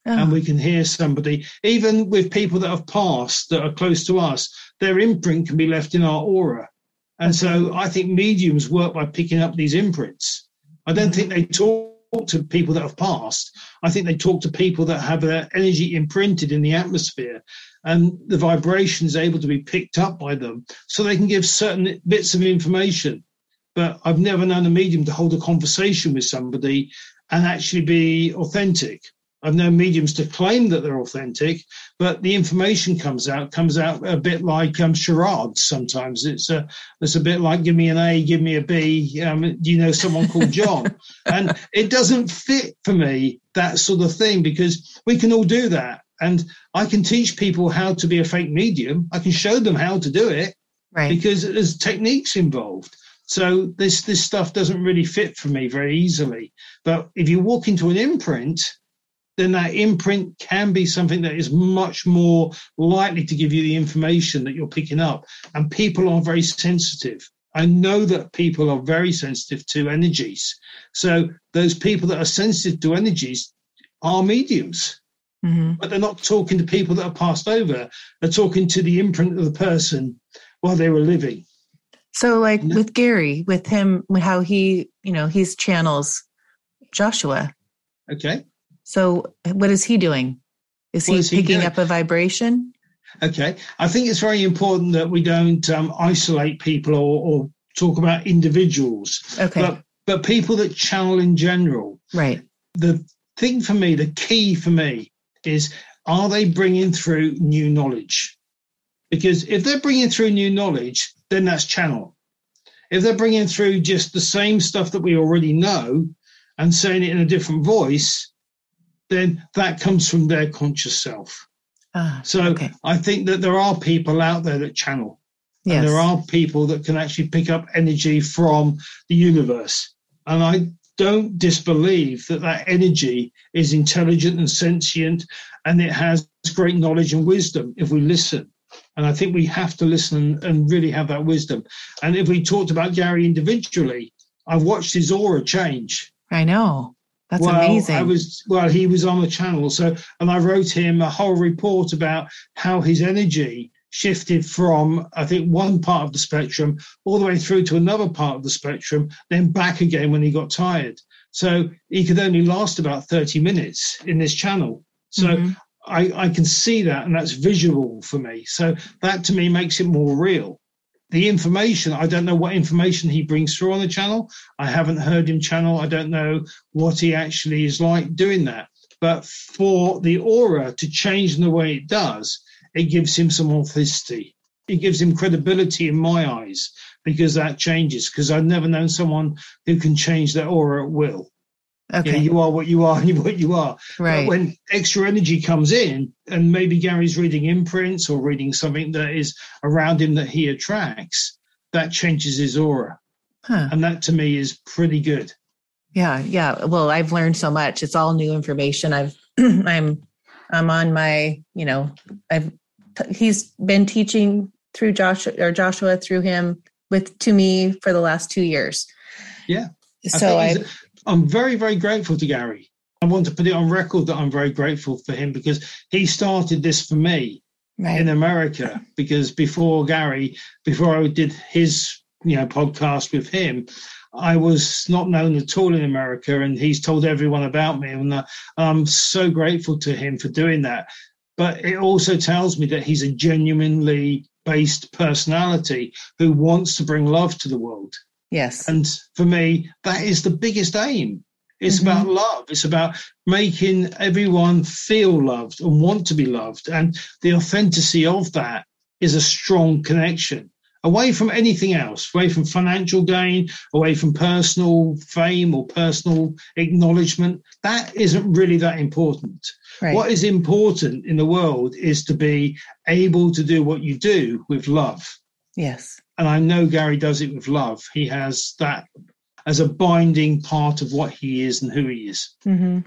oh. and we can hear somebody, even with people that have passed that are close to us, their imprint can be left in our aura. And so I think mediums work by picking up these imprints. I don't mm-hmm. think they talk talk to people that have passed. I think they talk to people that have their energy imprinted in the atmosphere and the vibration is able to be picked up by them so they can give certain bits of information. But I've never known a medium to hold a conversation with somebody and actually be authentic. I've known mediums to claim that they're authentic, but the information comes out comes out a bit like um, charades. Sometimes it's a it's a bit like give me an A, give me a B. Um, do you know someone called John? and it doesn't fit for me that sort of thing because we can all do that, and I can teach people how to be a fake medium. I can show them how to do it, right? Because there's techniques involved. So this this stuff doesn't really fit for me very easily. But if you walk into an imprint then that imprint can be something that is much more likely to give you the information that you're picking up. And people are very sensitive. I know that people are very sensitive to energies. So those people that are sensitive to energies are mediums. Mm-hmm. But they're not talking to people that are passed over. They're talking to the imprint of the person while they were living. So, like with Gary, with him, how he, you know, he's channels Joshua. Okay. So, what is he doing? Is he, is he picking doing? up a vibration? Okay. I think it's very important that we don't um, isolate people or, or, talk about individuals. Okay. But, but people that channel in general. Right. The thing for me, the key for me is are they bringing through new knowledge? Because if they're bringing through new knowledge, then that's channel. If they're bringing through just the same stuff that we already know and saying it in a different voice, then that comes from their conscious self. Ah, so okay. I think that there are people out there that channel. Yes. And there are people that can actually pick up energy from the universe. And I don't disbelieve that that energy is intelligent and sentient and it has great knowledge and wisdom if we listen. And I think we have to listen and really have that wisdom. And if we talked about Gary individually, I've watched his aura change I know. That's well, amazing. I was well, he was on the channel, so and I wrote him a whole report about how his energy shifted from I think one part of the spectrum all the way through to another part of the spectrum, then back again when he got tired. So he could only last about 30 minutes in this channel. So mm-hmm. I, I can see that and that's visual for me. So that to me makes it more real the information i don't know what information he brings through on the channel. I haven't heard him channel. I don't know what he actually is like doing that. But for the aura to change in the way it does it gives him some authenticity. It gives him credibility in my eyes because that changes because i've never known someone who can change their aura at will Okay. you are what you are and what you are. Right. But when extra energy comes in, and maybe Gary's reading imprints or reading something that is around him that he attracts, that changes his aura. Huh. And that to me is pretty good. Yeah, yeah. Well, I've learned so much. It's all new information. I've I'm I'm on my, you know, I've he's been teaching through Joshua or Joshua through him with to me for the last 2 years. Yeah. So I I'm very, very grateful to Gary. I want to put it on record that I'm very grateful for him because he started this for me right. in America. Because before Gary, before I did his you know podcast with him, I was not known at all in America, and he's told everyone about me, and uh, I'm so grateful to him for doing that. But it also tells me that he's a genuinely based personality who wants to bring love to the world. Yes. And for me, that is the biggest aim. It's mm-hmm. about love. It's about making everyone feel loved and want to be loved. And the authenticity of that is a strong connection away from anything else, away from financial gain, away from personal fame or personal acknowledgement. That isn't really that important. Right. What is important in the world is to be able to do what you do with love. Yes and I know Gary does it with love. He has that as a binding part of what he is and who he is. Mm-hmm.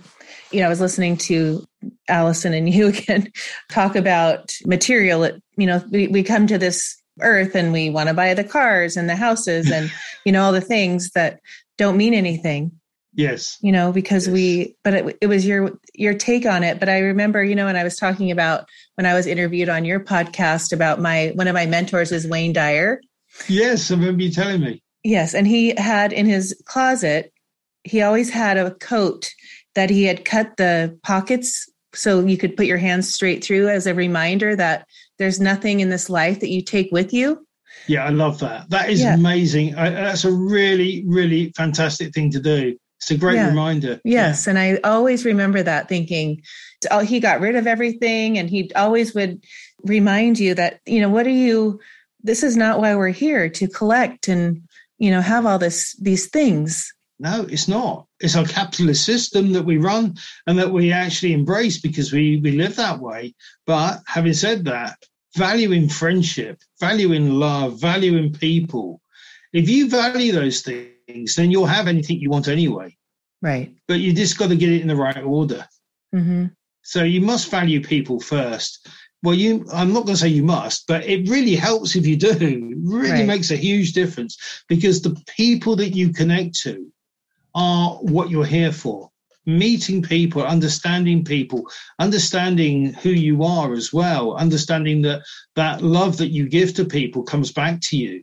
You know, I was listening to Allison and you again talk about material. You know, we, we come to this earth and we want to buy the cars and the houses and, you know, all the things that don't mean anything. Yes. You know, because yes. we, but it, it was your, your take on it. But I remember, you know, when I was talking about when I was interviewed on your podcast about my, one of my mentors is Wayne Dyer Yes, I remember you telling me. Yes, and he had in his closet, he always had a coat that he had cut the pockets so you could put your hands straight through as a reminder that there's nothing in this life that you take with you. Yeah, I love that. That is yeah. amazing. I, that's a really, really fantastic thing to do. It's a great yeah. reminder. Yes, yeah. and I always remember that thinking, oh, he got rid of everything, and he always would remind you that you know what are you this is not why we're here to collect and you know have all this these things no it's not it's our capitalist system that we run and that we actually embrace because we we live that way but having said that valuing friendship valuing love valuing people if you value those things then you'll have anything you want anyway right but you just got to get it in the right order mm-hmm. so you must value people first well, you, I'm not going to say you must, but it really helps if you do. It really right. makes a huge difference because the people that you connect to are what you're here for. Meeting people, understanding people, understanding who you are as well, understanding that that love that you give to people comes back to you.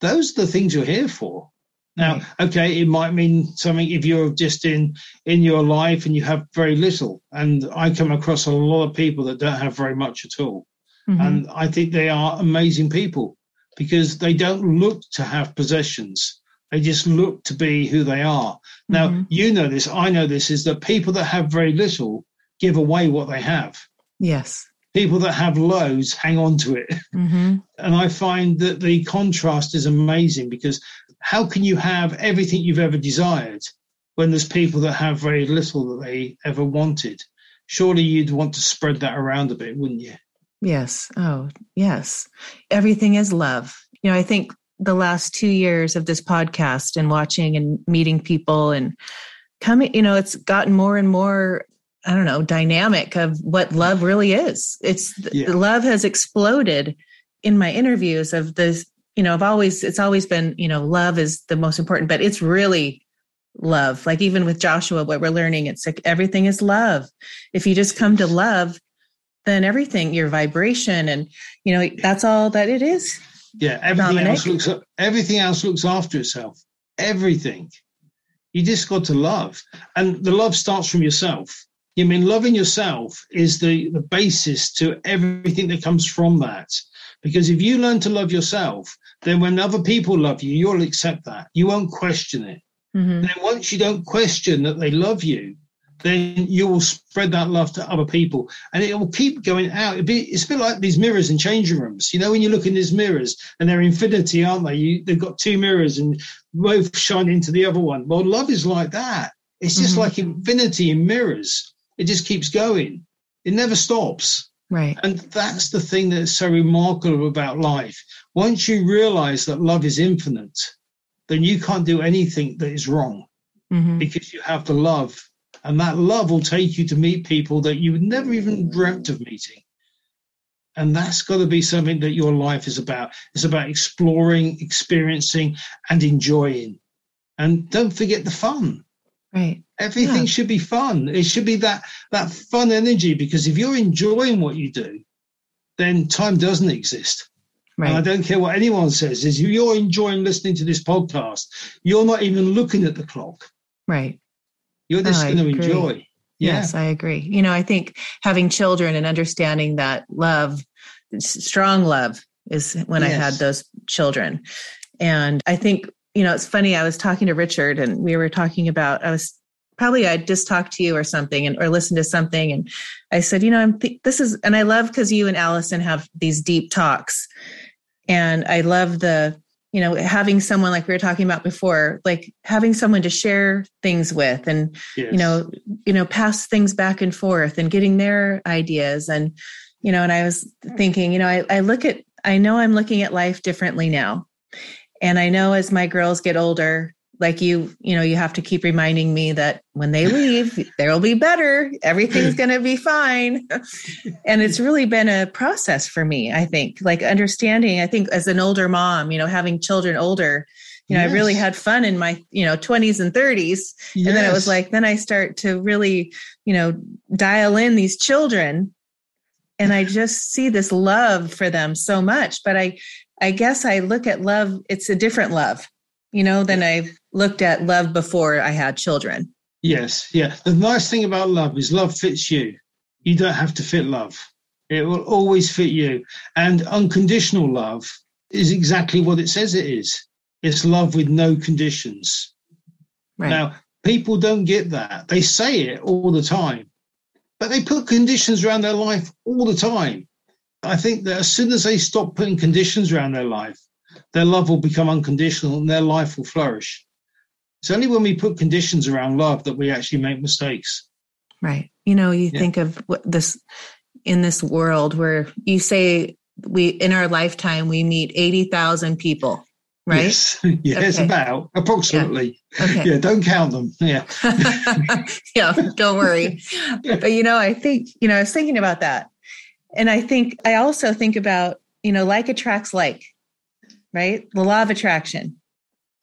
Those are the things you're here for. Now, okay, it might mean something if you're just in in your life and you have very little. And I come across a lot of people that don't have very much at all, mm-hmm. and I think they are amazing people because they don't look to have possessions. They just look to be who they are. Now, mm-hmm. you know this, I know this, is that people that have very little give away what they have. Yes people that have loads hang on to it. Mm-hmm. And I find that the contrast is amazing because how can you have everything you've ever desired when there's people that have very little that they ever wanted? Surely you'd want to spread that around a bit, wouldn't you? Yes. Oh, yes. Everything is love. You know, I think the last two years of this podcast and watching and meeting people and coming, you know, it's gotten more and more I don't know, dynamic of what love really is. It's yeah. love has exploded in my interviews of this you know, I've always, it's always been, you know, love is the most important, but it's really love. Like even with Joshua, what we're learning, it's like everything is love. If you just come to love, then everything, your vibration, and you know, that's all that it is. Yeah, everything Dominic. else looks everything else looks after itself. Everything. You just got to love. And the love starts from yourself. I mean, loving yourself is the, the basis to everything that comes from that. Because if you learn to love yourself, then when other people love you, you'll accept that. You won't question it. Mm-hmm. then once you don't question that they love you, then you will spread that love to other people and it will keep going out. Be, it's a bit like these mirrors in changing rooms. You know, when you look in these mirrors and they're infinity, aren't they? You, they've got two mirrors and both shine into the other one. Well, love is like that. It's just mm-hmm. like infinity in mirrors. It just keeps going. It never stops. Right. And that's the thing that's so remarkable about life. Once you realize that love is infinite, then you can't do anything that is wrong mm-hmm. because you have the love. And that love will take you to meet people that you would never even dreamt of meeting. And that's got to be something that your life is about. It's about exploring, experiencing, and enjoying. And don't forget the fun. Right. Everything yeah. should be fun. It should be that that fun energy because if you're enjoying what you do, then time doesn't exist. Right. And I don't care what anyone says. Is if you're enjoying listening to this podcast, you're not even looking at the clock. Right. You're just oh, going to enjoy. Yeah. Yes, I agree. You know, I think having children and understanding that love, strong love, is when yes. I had those children. And I think you know, it's funny. I was talking to Richard and we were talking about, I was probably I just talked to you or something and or listened to something. And I said, you know, I'm, th- this is, and I love because you and Allison have these deep talks. And I love the, you know, having someone like we were talking about before, like having someone to share things with and, yes. you know, you know, pass things back and forth and getting their ideas. And, you know, and I was thinking, you know, I, I look at, I know I'm looking at life differently now. And I know as my girls get older, like you, you know, you have to keep reminding me that when they leave, there'll be better. Everything's going to be fine. and it's really been a process for me, I think, like understanding, I think as an older mom, you know, having children older, you know, yes. I really had fun in my, you know, 20s and 30s. Yes. And then it was like, then I start to really, you know, dial in these children and I just see this love for them so much. But I, I guess I look at love, it's a different love, you know, than I looked at love before I had children. Yes. Yeah. The nice thing about love is love fits you. You don't have to fit love. It will always fit you. And unconditional love is exactly what it says it is. It's love with no conditions. Right. Now, people don't get that. They say it all the time, but they put conditions around their life all the time. I think that as soon as they stop putting conditions around their life, their love will become unconditional and their life will flourish. It's only when we put conditions around love that we actually make mistakes. Right. You know, you yeah. think of this in this world where you say we in our lifetime we meet 80,000 people, right? Yes, yes okay. about approximately. Yeah. Okay. yeah, don't count them. Yeah. yeah, don't worry. but you know, I think, you know, I was thinking about that and I think I also think about, you know, like attracts like, right? The law of attraction.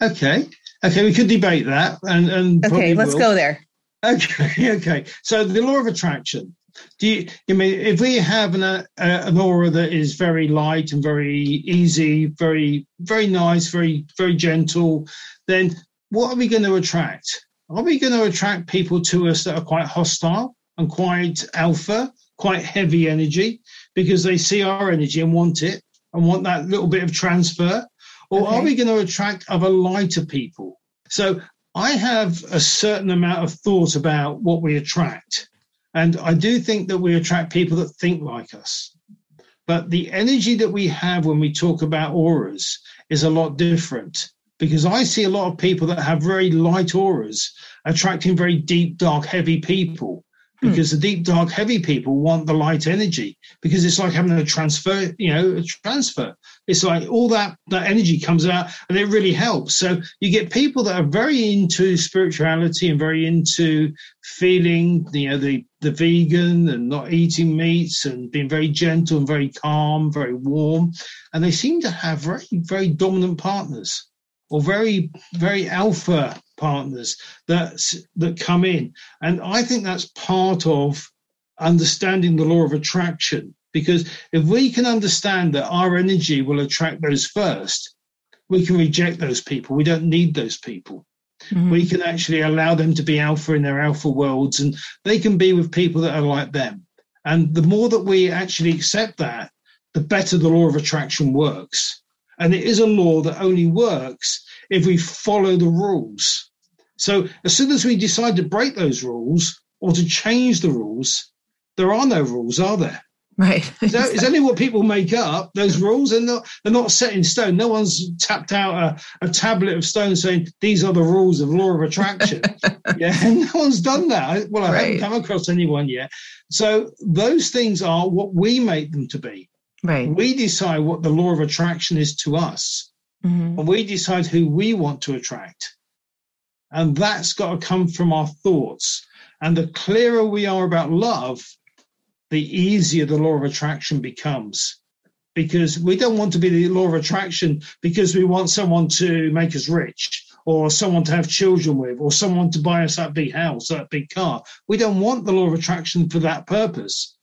Okay. Okay, we could debate that and, and Okay, let's will. go there. Okay, okay. So the law of attraction. Do you, I mean if we have an, uh, an aura that is very light and very easy, very very nice, very very gentle, then what are we going to attract? Are we going to attract people to us that are quite hostile and quite alpha quite heavy energy because they see our energy and want it and want that little bit of transfer? Or okay. are we going to attract other lighter people? So I have a certain amount of thought about what we attract. And I do think that we attract people that think like us. But the energy that we have when we talk about auras is a lot different because I see a lot of people that have very light auras attracting very deep, dark, heavy people. Hmm. because the deep dark heavy people want the light energy because it's like having a transfer you know a transfer. It's like all that that energy comes out and it really helps. So you get people that are very into spirituality and very into feeling you know the the vegan and not eating meats and being very gentle and very calm very warm. And they seem to have very very dominant partners or very very alpha partners that that come in, and I think that's part of understanding the law of attraction. Because if we can understand that our energy will attract those first, we can reject those people. We don't need those people. Mm-hmm. We can actually allow them to be alpha in their alpha worlds, and they can be with people that are like them. And the more that we actually accept that, the better the law of attraction works. And it is a law that only works if we follow the rules. So as soon as we decide to break those rules or to change the rules, there are no rules, are there? Right. so it's only what people make up. Those rules are not they're not set in stone. No one's tapped out a, a tablet of stone saying these are the rules of law of attraction. yeah, no one's done that. Well, I right. haven't come across anyone yet. So those things are what we make them to be. Right. We decide what the law of attraction is to us, mm-hmm. and we decide who we want to attract. And that's got to come from our thoughts. And the clearer we are about love, the easier the law of attraction becomes. Because we don't want to be the law of attraction because we want someone to make us rich or someone to have children with or someone to buy us that big house, that big car. We don't want the law of attraction for that purpose.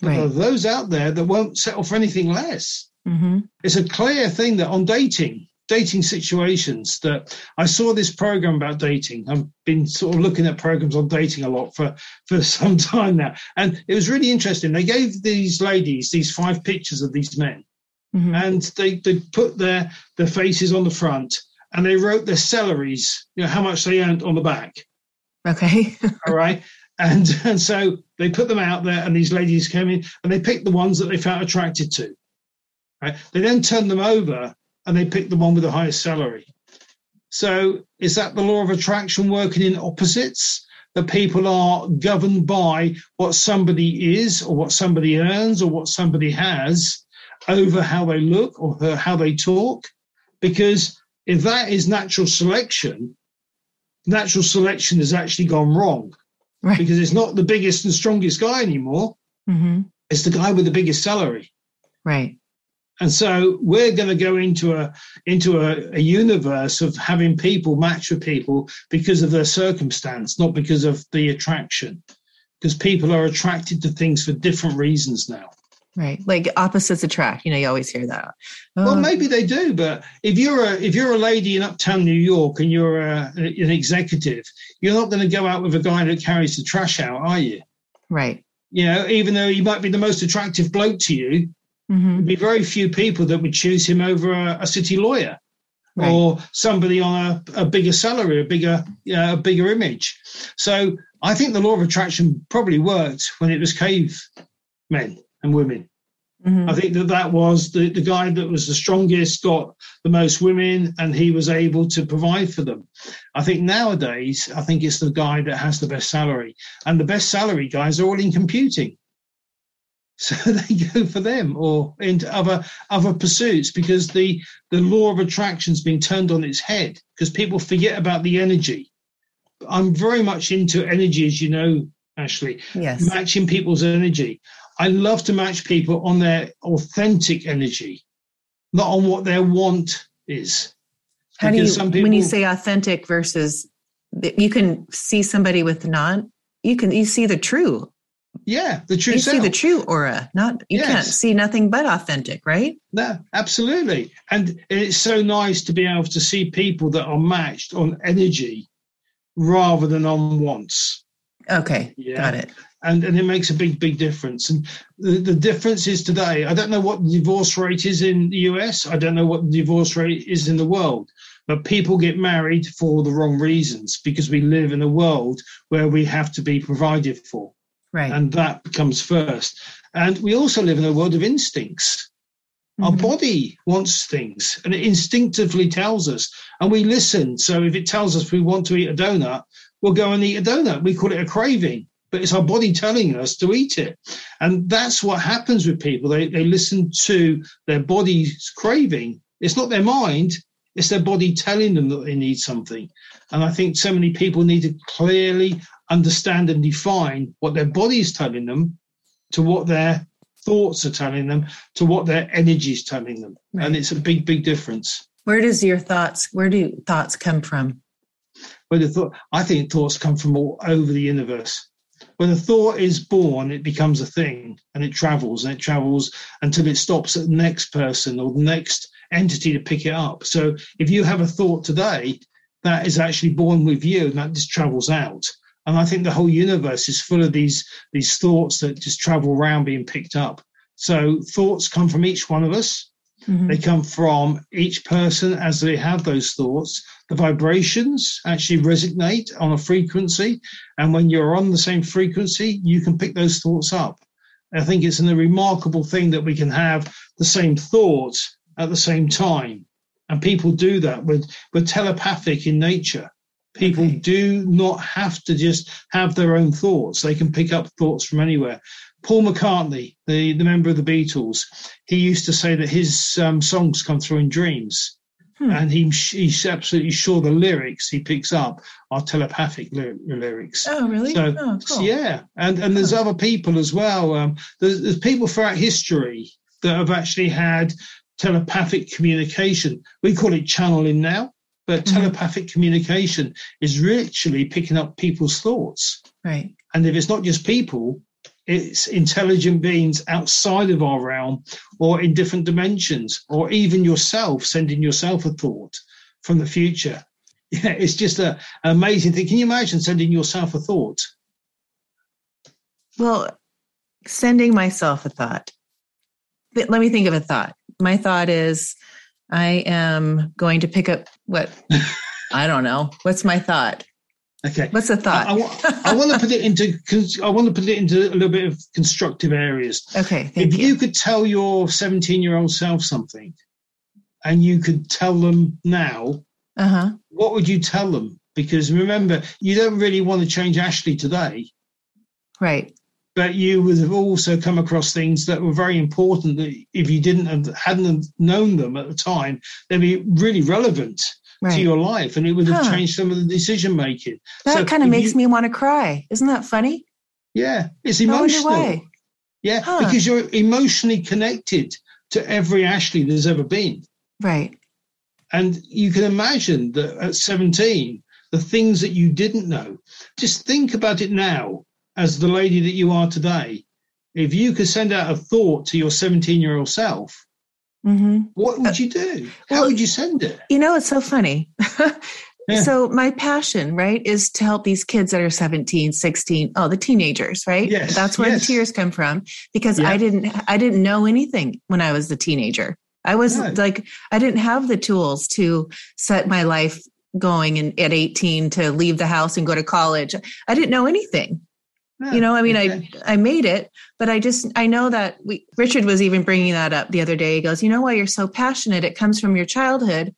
But right. there are those out there that won't settle for anything less. Mm-hmm. It's a clear thing that on dating, dating situations that I saw this program about dating. I've been sort of looking at programs on dating a lot for, for some time now. And it was really interesting. They gave these ladies these five pictures of these men. Mm-hmm. And they, they put their, their faces on the front and they wrote their salaries, you know, how much they earned on the back. Okay. All right. And, and so they put them out there and these ladies came in and they picked the ones that they felt attracted to. Right? They then turned them over and they pick the one with the highest salary. So is that the law of attraction working in opposites? That people are governed by what somebody is or what somebody earns or what somebody has over how they look or how they talk? Because if that is natural selection, natural selection has actually gone wrong. Right. Because it's not the biggest and strongest guy anymore. Mm-hmm. It's the guy with the biggest salary. Right. And so we're going to go into a into a, a, universe of having people match with people because of their circumstance, not because of the attraction. Because people are attracted to things for different reasons now. Right, like opposites attract. You know, you always hear that. Oh. Well, uh, maybe they do, but if you're a if you're a lady in uptown New York and you're a, an executive, you're not going to go out with a guy that carries the trash out, are you? Right. You know, even though he might be the most attractive bloke to you, Mm-hmm. There'd be very few people that would choose him over a, a city lawyer right. or somebody on a, a, bigger salary, a bigger, uh, a bigger image. So I think the law of attraction probably worked when it was cave men and women. Mm-hmm. I think that that was the, the guy that was the strongest, got the most women, and he was able to provide for them. I think nowadays, I think it's the guy that has the best salary. And the best salary guys are all in computing so they go for them or into other other pursuits because the the law of attraction's been turned on its head because people forget about the energy. I'm very much into energy as you know ashley yes. matching people's energy. I love to match people on their authentic energy not on what their want is. How do you people, when you say authentic versus you can see somebody with non you can you see the true yeah, the true. You self. see the true aura. Not you yes. can't see nothing but authentic, right? No, absolutely. And it's so nice to be able to see people that are matched on energy rather than on wants. Okay, yeah. got it. And and it makes a big big difference. And the, the difference is today. I don't know what the divorce rate is in the US. I don't know what the divorce rate is in the world. But people get married for the wrong reasons because we live in a world where we have to be provided for. Right. And that comes first. And we also live in a world of instincts. Mm-hmm. Our body wants things and it instinctively tells us, and we listen. So if it tells us we want to eat a donut, we'll go and eat a donut. We call it a craving, but it's our body telling us to eat it. And that's what happens with people. They, they listen to their body's craving. It's not their mind, it's their body telling them that they need something. And I think so many people need to clearly understand and define what their body is telling them to what their thoughts are telling them to what their energy is telling them right. and it's a big big difference where does your thoughts where do thoughts come from where the thought, I think thoughts come from all over the universe. When a thought is born, it becomes a thing and it travels and it travels until it stops at the next person or the next entity to pick it up. So if you have a thought today, that is actually born with you and that just travels out. And I think the whole universe is full of these these thoughts that just travel around being picked up. So thoughts come from each one of us. Mm-hmm. They come from each person as they have those thoughts. The vibrations actually resonate on a frequency. And when you're on the same frequency, you can pick those thoughts up. I think it's a remarkable thing that we can have the same thoughts at the same time. And people do that with, with telepathic in nature. People okay. do not have to just have their own thoughts. They can pick up thoughts from anywhere. Paul McCartney, the, the member of the Beatles, he used to say that his um, songs come through in dreams. Hmm. And he, he's absolutely sure the lyrics he picks up are telepathic ly- lyrics. Oh, really? So, oh, cool. yeah, and and there's oh. other people as well. Um, there's, there's people throughout history that have actually had telepathic communication. We call it channeling now. But mm-hmm. telepathic communication is literally picking up people's thoughts. Right. And if it's not just people, it's intelligent beings outside of our realm or in different dimensions, or even yourself sending yourself a thought from the future. Yeah, it's just a, an amazing thing. Can you imagine sending yourself a thought? Well, sending myself a thought. But let me think of a thought. My thought is I am going to pick up what I don't know. What's my thought? Okay. What's the thought? I, I, I, want to put it into I want to put it into a little bit of constructive areas. Okay. if you. you could tell your 17 year old self something, and you could tell them now, uh-huh. what would you tell them? Because remember, you don't really want to change Ashley today. Right but you would have also come across things that were very important that if you didn't have, hadn't known them at the time, they'd be really relevant right. to your life and it would have huh. changed some of the decision making. That so kind of makes you, me want to cry. Isn't that funny? Yeah, it's emotional. Yeah, huh. because you're emotionally connected to every Ashley there's ever been. Right. And you can imagine that at 17, the things that you didn't know, just think about it now as the lady that you are today, if you could send out a thought to your 17 year old self, mm-hmm. what would you do? How well, would you send it? You know, it's so funny. yeah. So, my passion, right, is to help these kids that are 17, 16, oh, the teenagers, right? Yes. That's where yes. the tears come from because yeah. I didn't, I didn't know anything when I was a teenager. I was no. like, I didn't have the tools to set my life going and at 18 to leave the house and go to college. I didn't know anything you know, I mean, okay. I I made it, but I just I know that we Richard was even bringing that up the other day. He goes, you know, why you're so passionate? It comes from your childhood,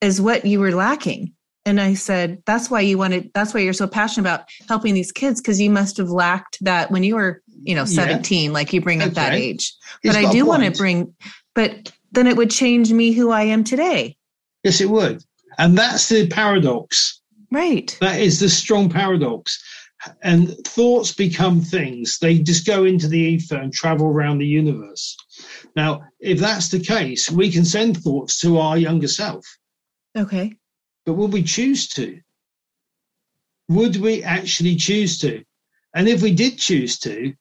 is what you were lacking. And I said, that's why you wanted. That's why you're so passionate about helping these kids because you must have lacked that when you were, you know, 17. Yeah. Like you bring up okay. that age. But I do want to bring. But then it would change me who I am today. Yes, it would, and that's the paradox. Right. That is the strong paradox and thoughts become things. They just go into the ether and travel around the universe. Now, if that's the case, we can send thoughts to our younger self. Okay. But would we choose to? Would we actually choose to? And if we did choose to,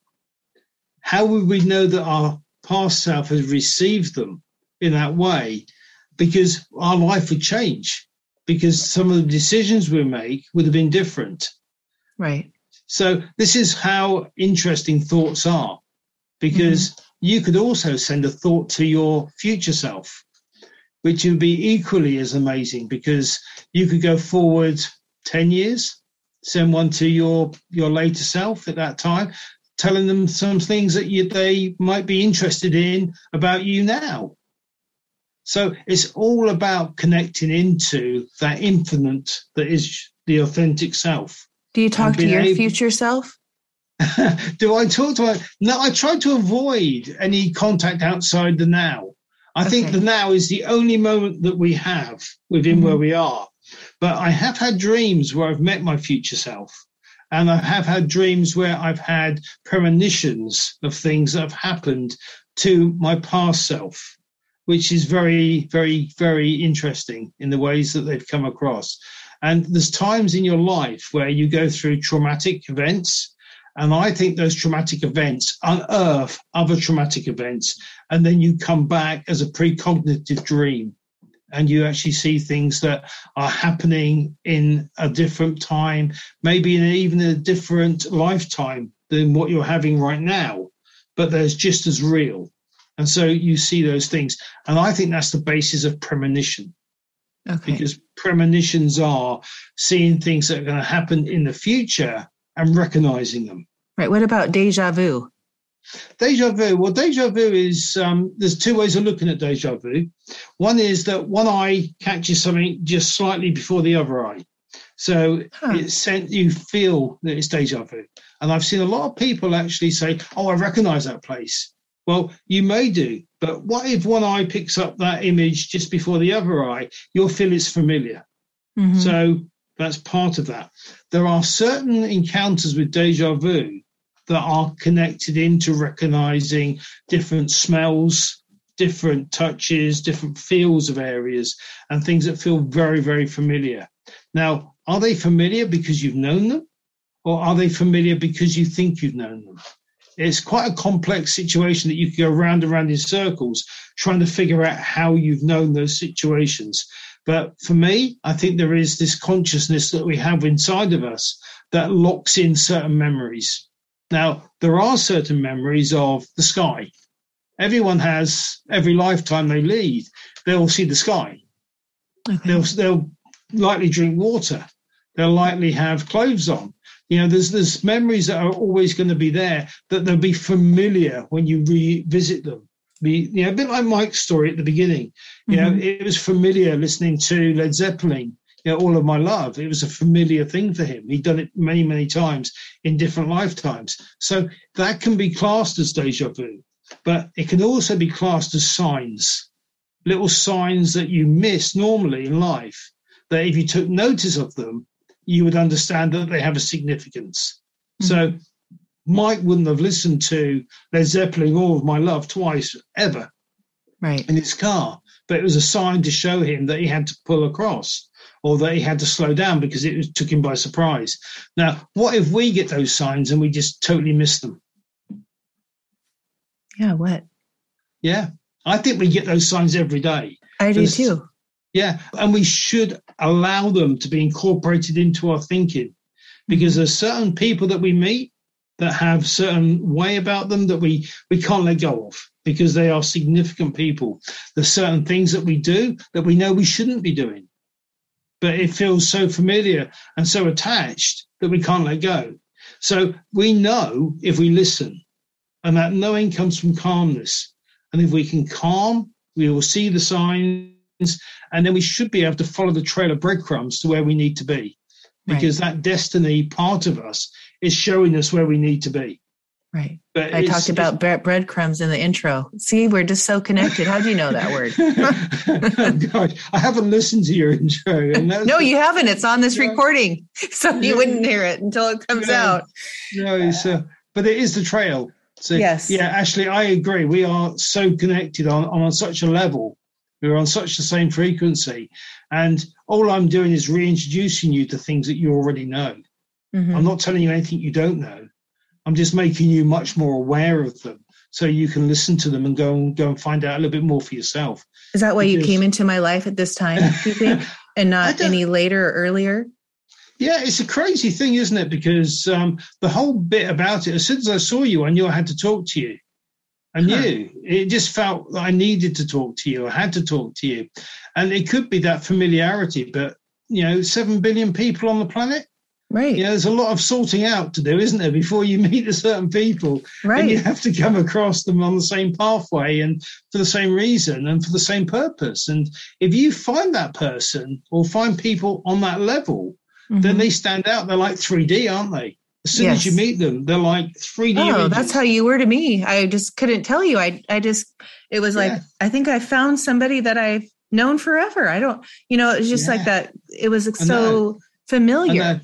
how would we know that our past self has received them in that way? Because our life would change, because some of the decisions we make would have been different. Right. So this is how interesting thoughts are, because mm-hmm. you could also send a thought to your future self, which would be equally as amazing because you could go forward 10 years, send one to your, your later self at that time, telling them some things that you, they might be interested in about you now. So it's all about connecting into that infinite that is the authentic self. Do you talk to your able... future self? Do I talk to my? No, I try to avoid any contact outside the now. I okay. think the now is the only moment that we have within mm-hmm. where we are. But I have had dreams where I've met my future self. And I have had dreams where I've had premonitions of things that have happened to my past self, which is very, very, very interesting in the ways that they've come across. And there's times in your life where you go through traumatic events. And I think those traumatic events unearth other traumatic events. And then you come back as a precognitive dream and you actually see things that are happening in a different time, maybe in even a different lifetime than what you're having right now, but there's just as real. And so you see those things. And I think that's the basis of premonition. Okay. Because premonitions are seeing things that are going to happen in the future and recognizing them. Right. What about deja vu? Deja vu. Well, deja vu is um, there's two ways of looking at deja vu. One is that one eye catches something just slightly before the other eye, so huh. it's sent you feel that it's deja vu. And I've seen a lot of people actually say, "Oh, I recognise that place." Well, you may do, but what if one eye picks up that image just before the other eye? You'll feel it's familiar. Mm-hmm. So that's part of that. There are certain encounters with deja vu that are connected into recognizing different smells, different touches, different feels of areas, and things that feel very, very familiar. Now, are they familiar because you've known them? Or are they familiar because you think you've known them? It's quite a complex situation that you can go round and round in circles trying to figure out how you've known those situations. But for me, I think there is this consciousness that we have inside of us that locks in certain memories. Now, there are certain memories of the sky. Everyone has, every lifetime they lead, they'll see the sky. Okay. They'll, they'll likely drink water. They'll likely have clothes on. You know, there's there's memories that are always going to be there that they'll be familiar when you revisit them. Be you know, a bit like Mike's story at the beginning. You mm-hmm. know, it was familiar listening to Led Zeppelin. You know, all of my love. It was a familiar thing for him. He'd done it many, many times in different lifetimes. So that can be classed as deja vu, but it can also be classed as signs, little signs that you miss normally in life. That if you took notice of them, you would understand that they have a significance. Mm-hmm. So Mike wouldn't have listened to Led Zeppelin All of My Love twice ever right. in his car, but it was a sign to show him that he had to pull across or that he had to slow down because it took him by surprise. Now, what if we get those signs and we just totally miss them? Yeah, what? Yeah, I think we get those signs every day. I do too. Yeah, and we should allow them to be incorporated into our thinking because there's certain people that we meet that have certain way about them that we we can't let go of because they are significant people. There's certain things that we do that we know we shouldn't be doing, but it feels so familiar and so attached that we can't let go. So we know if we listen, and that knowing comes from calmness. And if we can calm, we will see the signs and then we should be able to follow the trail of breadcrumbs to where we need to be. Because right. that destiny part of us is showing us where we need to be. Right. But i talked about breadcrumbs in the intro. See we're just so connected. How do you know that word? Oh, God, i haven't listened to your intro no you haven't. It's on this recording. So you wouldn't hear it until it comes out. No so uh, but it is the trail. So yes. yeah actually i agree. We are so connected on, on such a level we're on such the same frequency. And all I'm doing is reintroducing you to things that you already know. Mm-hmm. I'm not telling you anything you don't know. I'm just making you much more aware of them so you can listen to them and go and go and find out a little bit more for yourself. Is that why because, you came into my life at this time, do you think? and not any later or earlier? Yeah, it's a crazy thing, isn't it? Because um, the whole bit about it, as soon as I saw you, I knew I had to talk to you. I knew it just felt that I needed to talk to you. I had to talk to you, and it could be that familiarity. But you know, seven billion people on the planet. Right. Yeah, there's a lot of sorting out to do, isn't there, before you meet a certain people. Right. And you have to come across them on the same pathway and for the same reason and for the same purpose. And if you find that person or find people on that level, mm-hmm. then they stand out. They're like 3D, aren't they? As soon yes. as you meet them, they're like 3D. Oh, images. that's how you were to me. I just couldn't tell you. I I just it was like yeah. I think I found somebody that I've known forever. I don't, you know, it was just yeah. like that. It was so familiar. I know.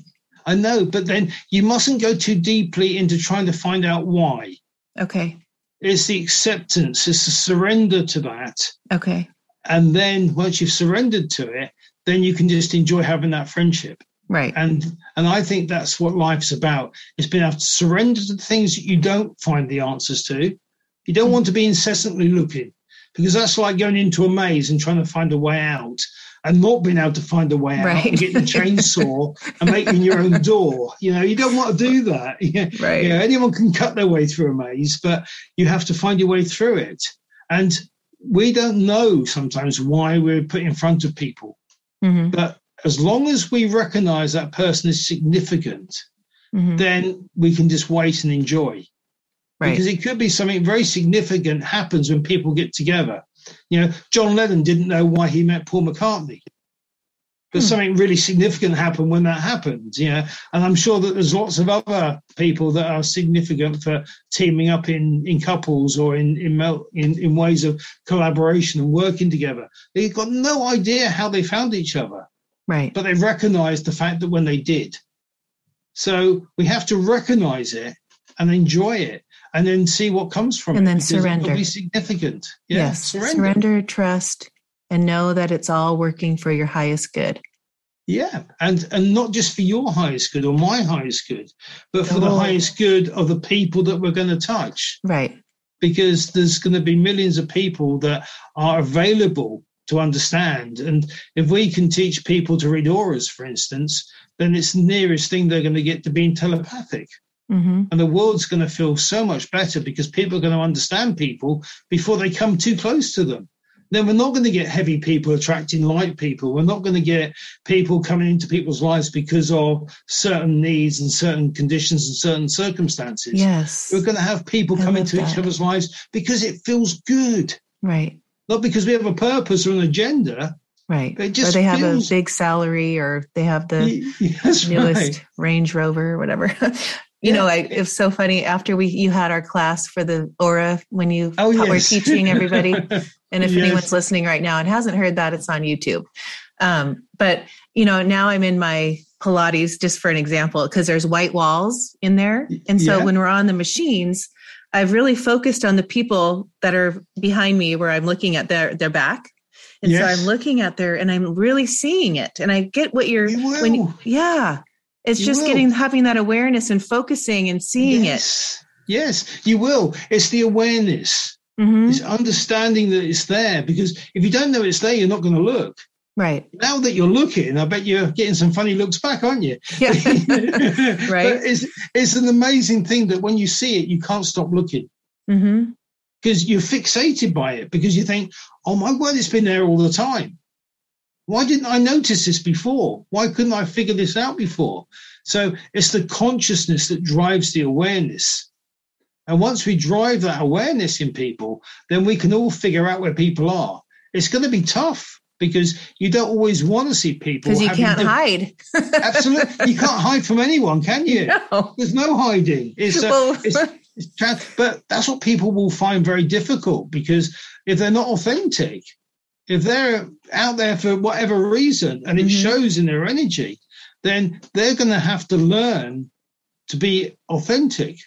I know, but then you mustn't go too deeply into trying to find out why. Okay. It's the acceptance, it's the surrender to that. Okay. And then once you've surrendered to it, then you can just enjoy having that friendship. Right. And and I think that's what life's about. It's being able to surrender to things that you don't find the answers to. You don't want to be incessantly looking because that's like going into a maze and trying to find a way out and not being able to find a way out right. and getting a chainsaw and making your own door. You know, you don't want to do that. right. Yeah, anyone can cut their way through a maze, but you have to find your way through it. And we don't know sometimes why we're put in front of people. Mm-hmm. But as long as we recognize that person is significant, mm-hmm. then we can just wait and enjoy. Right. Because it could be something very significant happens when people get together. You know, John Lennon didn't know why he met Paul McCartney. But hmm. something really significant happened when that happened. Yeah. And I'm sure that there's lots of other people that are significant for teaming up in, in couples or in, in, in, in ways of collaboration and working together. They've got no idea how they found each other. Right. But they recognized the fact that when they did. So we have to recognize it and enjoy it and then see what comes from and it. And then surrender. It'll be significant. Yeah, yes. Surrender. surrender, trust, and know that it's all working for your highest good. Yeah, and and not just for your highest good or my highest good, but for oh. the highest good of the people that we're going to touch. Right. Because there's going to be millions of people that are available to understand, and if we can teach people to read auras, for instance, then it's the nearest thing they're going to get to being telepathic. Mm-hmm. And the world's going to feel so much better because people are going to understand people before they come too close to them. Then we're not going to get heavy people attracting light people. We're not going to get people coming into people's lives because of certain needs and certain conditions and certain circumstances. Yes. We're going to have people come into that. each other's lives because it feels good. Right. Not because we have a purpose or an agenda. Right. Or they have feels... a big salary or they have the newest right. Range Rover or whatever. You yeah. know, I, it was so funny after we you had our class for the aura when you oh, yes. were teaching everybody. and if yes. anyone's listening right now and hasn't heard that, it's on YouTube. Um, but you know, now I'm in my Pilates just for an example because there's white walls in there, and so yeah. when we're on the machines, I've really focused on the people that are behind me where I'm looking at their their back. And yes. so I'm looking at there and I'm really seeing it. And I get what you're you when you, yeah. It's you just will. getting having that awareness and focusing and seeing yes. it. Yes, you will. It's the awareness. Mm-hmm. It's understanding that it's there because if you don't know it's there, you're not going to look. Right. Now that you're looking, I bet you're getting some funny looks back, aren't you? Yeah. right. But it's, it's an amazing thing that when you see it, you can't stop looking. Mm-hmm. Because you're fixated by it because you think, oh my word, it's been there all the time. Why didn't I notice this before? Why couldn't I figure this out before? So it's the consciousness that drives the awareness. And once we drive that awareness in people, then we can all figure out where people are. It's going to be tough because you don't always want to see people because you can't hide. absolutely, you can't hide from anyone, can you? No. There's no hiding. It's, uh, well, it's, it's, but that's what people will find very difficult because if they're not authentic, if they're out there for whatever reason and it mm-hmm. shows in their energy, then they're going to have to learn to be authentic,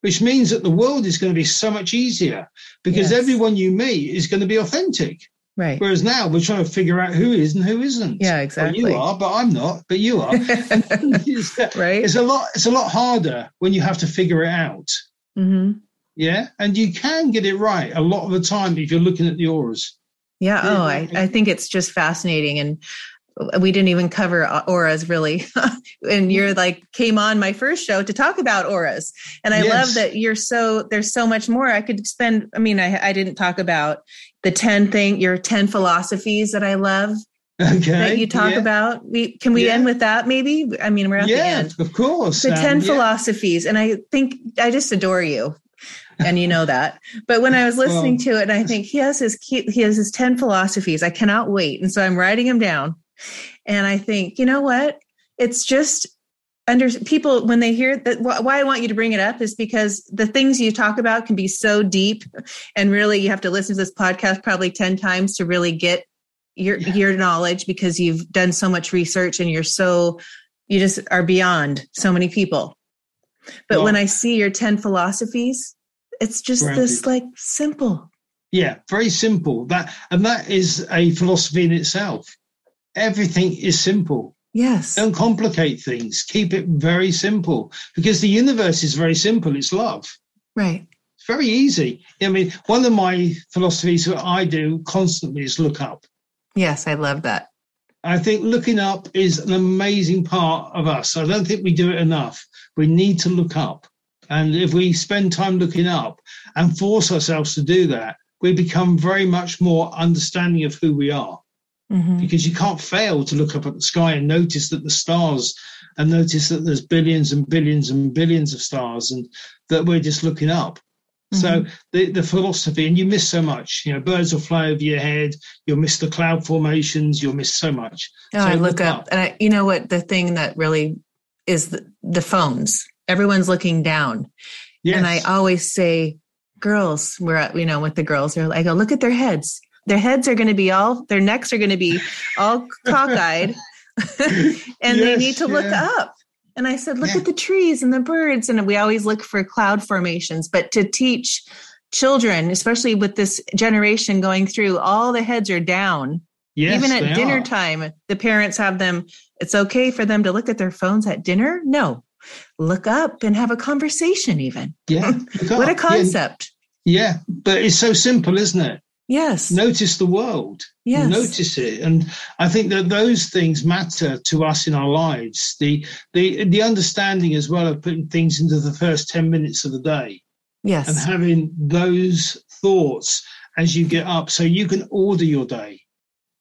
which means that the world is going to be so much easier because yes. everyone you meet is going to be authentic. Right. Whereas now we're trying to figure out who is and who isn't. Yeah, exactly. Well, you are, but I'm not. But you are. it's, right. It's a lot. It's a lot harder when you have to figure it out. Mm-hmm. Yeah, and you can get it right a lot of the time if you're looking at the auras. Yeah. Oh, I, I think it's just fascinating. And we didn't even cover auras really. and you're like came on my first show to talk about auras. And I yes. love that you're so there's so much more. I could spend I mean, I I didn't talk about the 10 thing, your 10 philosophies that I love. Okay. That you talk yeah. about. We can we yeah. end with that maybe? I mean, we're at yeah, the end. Of course. The 10 um, philosophies. And I think I just adore you and you know that. But when I was listening well, to it, and I think he has his he has his ten philosophies. I cannot wait, and so I'm writing them down. And I think, you know what? It's just under people when they hear that. Why I want you to bring it up is because the things you talk about can be so deep, and really you have to listen to this podcast probably ten times to really get your yeah. your knowledge because you've done so much research and you're so you just are beyond so many people. But well, when I see your 10 philosophies, it's just Granted. this like simple. Yeah, very simple. That and that is a philosophy in itself. everything is simple. Yes. Don't complicate things. Keep it very simple because the universe is very simple. It's love. Right. It's very easy. I mean, one of my philosophies that I do constantly is look up. Yes, I love that. I think looking up is an amazing part of us. I don't think we do it enough. We need to look up. And if we spend time looking up and force ourselves to do that, we become very much more understanding of who we are. Mm-hmm. Because you can't fail to look up at the sky and notice that the stars and notice that there's billions and billions and billions of stars and that we're just looking up. Mm-hmm. So the, the philosophy, and you miss so much. You know, birds will fly over your head. You'll miss the cloud formations. You'll miss so much. Oh, so I look, look up, up, and I, you know what? The thing that really is the, the phones. Everyone's looking down, yes. and I always say, "Girls, we're at, you know with the girls. They're I go look at their heads. Their heads are going to be all. Their necks are going to be all cockeyed, and yes, they need to yeah. look up." And I said, look yeah. at the trees and the birds. And we always look for cloud formations. But to teach children, especially with this generation going through, all the heads are down. Yes, Even at dinner are. time, the parents have them, it's okay for them to look at their phones at dinner. No, look up and have a conversation, even. Yeah. what a concept. Yeah. yeah. But it's so simple, isn't it? Yes. Notice the world. Yes. Notice it. And I think that those things matter to us in our lives. The the the understanding as well of putting things into the first 10 minutes of the day. Yes. And having those thoughts as you get up so you can order your day.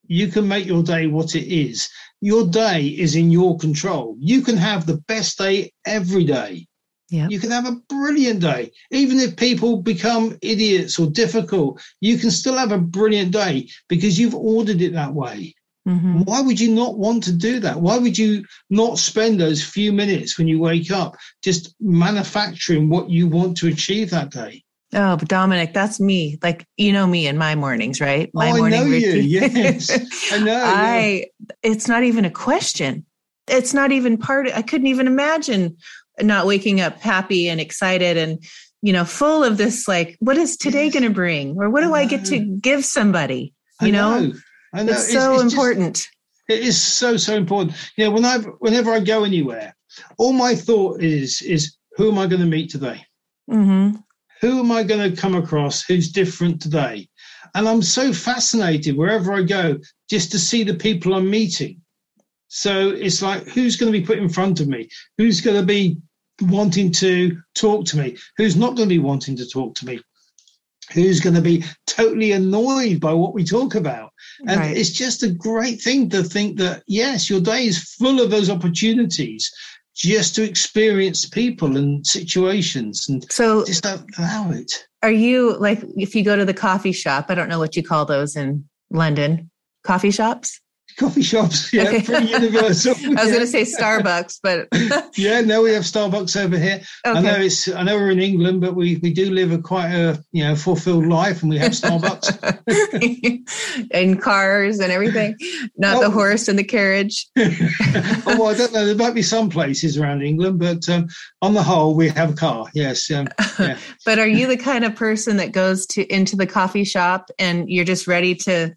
You can make your day what it is. Your day is in your control. You can have the best day every day. Yeah. You can have a brilliant day. Even if people become idiots or difficult, you can still have a brilliant day because you've ordered it that way. Mm-hmm. Why would you not want to do that? Why would you not spend those few minutes when you wake up just manufacturing what you want to achieve that day? Oh, but Dominic, that's me. Like you know me in my mornings, right? My oh, morning know routine. you. Yes, I know. I. Yeah. It's not even a question. It's not even part. Of, I couldn't even imagine not waking up happy and excited and you know full of this like what is today yes. going to bring or what do I, I, get to give somebody you I know, know. I know. It's, it's so it's important just, it is so so important you know when I whenever I go anywhere all my thought is is who am I going to meet today mm-hmm. who am I going to come across who's different today and I'm so fascinated wherever I go just to see the people I'm meeting so it's like, who's going to be put in front of me? Who's going to be wanting to talk to me, who's not going to be wanting to talk to me, who's going to be totally annoyed by what we talk about. And right. it's just a great thing to think that, yes, your day is full of those opportunities just to experience people and situations and so just don't allow it. Are you like, if you go to the coffee shop, I don't know what you call those in London, coffee shops? Coffee shops. Yeah, okay. pretty universal. I was yeah. going to say Starbucks, but yeah, no, we have Starbucks over here. Okay. I know it's. I know we're in England, but we we do live a quite a you know fulfilled life, and we have Starbucks and cars and everything. Not oh. the horse and the carriage. oh, well, I don't know. There might be some places around England, but um, on the whole, we have a car. Yes. Um, yeah. but are you the kind of person that goes to into the coffee shop and you're just ready to?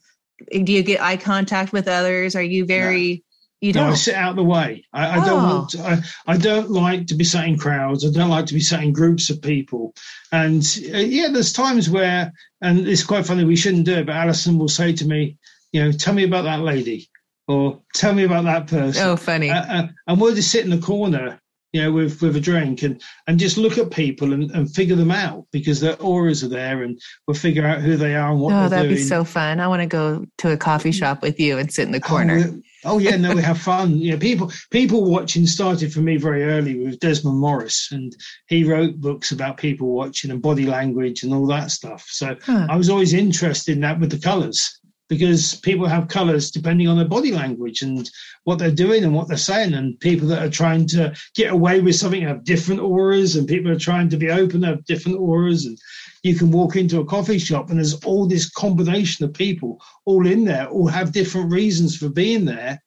Do you get eye contact with others? Are you very? No. You don't. No, I sit out the way. I, I oh. don't want. To, I, I don't like to be sat in crowds. I don't like to be sat in groups of people. And uh, yeah, there's times where, and it's quite funny. We shouldn't do it, but Alison will say to me, you know, tell me about that lady, or tell me about that person. Oh, funny. Uh, uh, and we'll just sit in the corner you know, with with a drink and and just look at people and, and figure them out because their auras are there and we'll figure out who they are and what. Oh, they're doing. Oh, that'd doing. be so fun! I want to go to a coffee mm-hmm. shop with you and sit in the oh, corner. Oh, oh yeah, no, we have fun. Yeah, people people watching started for me very early with Desmond Morris, and he wrote books about people watching and body language and all that stuff. So huh. I was always interested in that with the colours because people have colors depending on their body language and what they're doing and what they're saying. And people that are trying to get away with something have different auras, and people are trying to be open have different auras. And you can walk into a coffee shop and there's all this combination of people all in there, all have different reasons for being there.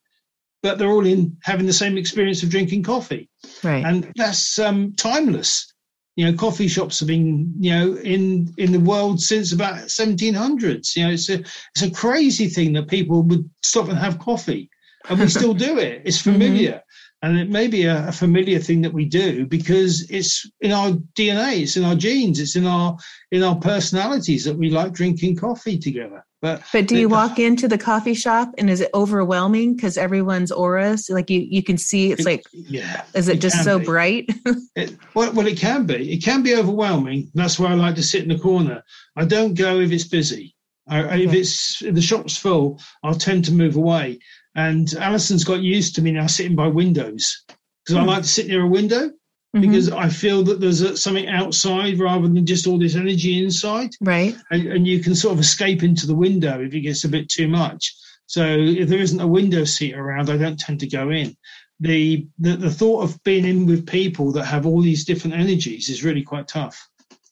But they're all in having the same experience of drinking coffee, right? And that's um, timeless you know, coffee shops have been, you know, in in the world since about 1700s. You know, it's a it's a crazy thing that people would stop and have coffee. and we still do it. It's mm-hmm. familiar. And it may be a, a, familiar thing that we do because it's in our DNA, it's in our genes, it's in our in our personalities that we like drinking coffee together. But but do you walk into the coffee shop and is it overwhelming because everyone's auras like you you can see it's it, like yeah is it, it just so be. bright? it, well, well, it can be. It can be overwhelming. That's why I like to sit in the corner. I don't go if it's busy. I, okay. If it's if the shop's full, I'll tend to move away. And Alison's got used to me now sitting by windows because mm. I hmm. like to sit near a window mm-hmm. because I feel that there's a, something outside rather than just all this energy inside. Right. And, and, you can sort of escape into the window if it gets a bit too much. So if there isn't a window seat around, I don't tend to go in. The, the, the thought of being in with people that have all these different energies is really quite tough.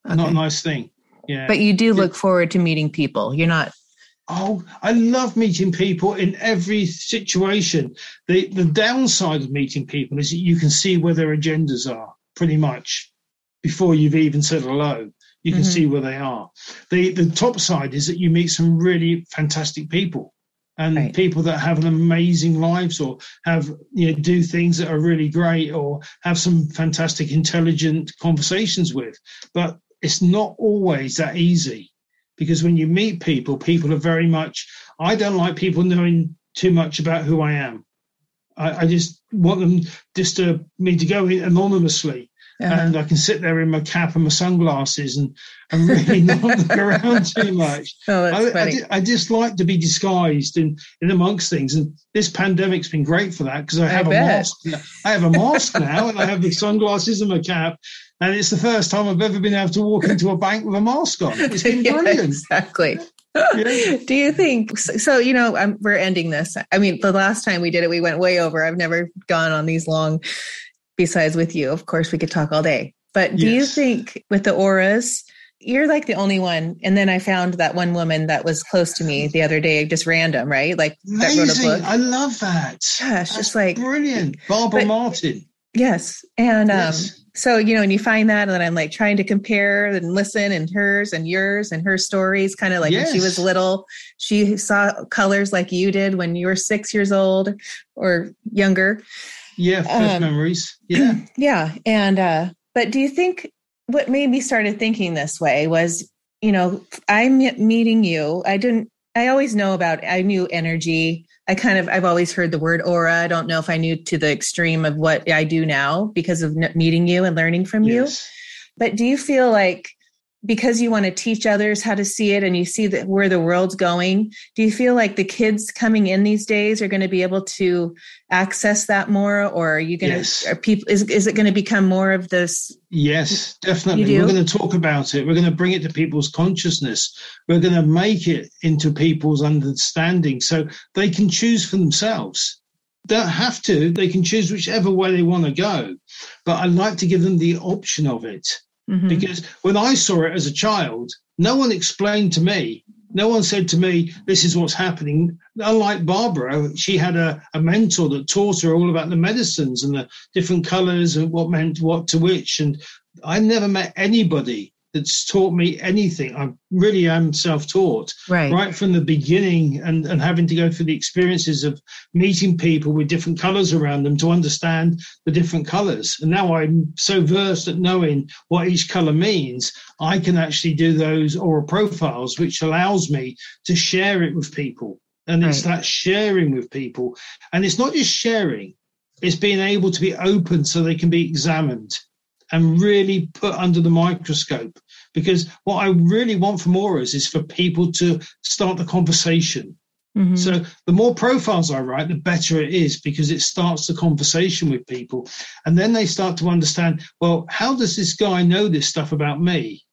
Okay. Not a nice thing. Yeah. But you do look forward to meeting people. You're not Oh, I love meeting people in every situation. The the downside of meeting people is that you can see where their agendas are pretty much before you've even said hello. You can mm-hmm. see where they are. The the top side is that you meet some really fantastic people and right. people that have an amazing lives or have you know do things that are really great or have some fantastic intelligent conversations with. But it's not always that easy because when you meet people, people are very much. I don't like people knowing too much about who I am. I, I just want them just to me to go in anonymously. Uh-huh. And I can sit there in my cap and my sunglasses and, and really not look around too much. Oh, that's I, I, I, just like to be disguised in, in amongst things. And this pandemic's been great for that because I have I a mask. I have a mask now and I have the sunglasses and my cap and it's the first time I've ever been able to walk into a bank with a mask on. It's been brilliant. exactly. Yeah. Do you think so? You know, I'm, we're ending this. I mean, the last time we did it, we went way over. I've never gone on these long. Besides, with you, of course, we could talk all day. But do yes. you think with the auras, you're like the only one. And then I found that one woman that was close to me the other day, just random, right? Like Amazing. that wrote a book. I love that. Gosh, just like brilliant. Barbara but, Martin. Yes. And um, yes so you know and you find that and then i'm like trying to compare and listen and hers and yours and her stories kind of like yes. when she was little she saw colors like you did when you were six years old or younger yeah first um, memories yeah yeah and uh but do you think what made me started thinking this way was you know i'm meeting you i didn't i always know about i knew energy I kind of I've always heard the word aura. I don't know if I knew to the extreme of what I do now because of meeting you and learning from yes. you. But do you feel like because you want to teach others how to see it and you see that where the world's going do you feel like the kids coming in these days are going to be able to access that more? Or are you going yes. to are people is, is it going to become more of this? Yes definitely. We're going to talk about it. We're going to bring it to people's consciousness. We're going to make it into people's understanding so they can choose for themselves. Don't have to. They can choose whichever way they want to go. But i like to give them the option of it Mm-hmm. Because when I saw it as a child, no one explained to me, no one said to me, this is what's happening. Unlike Barbara, she had a, a mentor that taught her all about the medicines and the different colors and what meant what to which. And I never met anybody that's taught me anything. I really am self-taught, right, right from the beginning, and and having to go through the experiences of meeting people with different colours around them to understand the different colours. And now I'm so versed at knowing what each colour means, I can actually do those aura profiles, which allows me to share it with people. And right. it's that sharing with people, and it's not just sharing; it's being able to be open so they can be examined and really put under the microscope. Because what I really want from auras is for people to start the conversation. Mm-hmm. So the more profiles I write, the better it is because it starts the conversation with people. And then they start to understand, well, how does this guy know this stuff about me?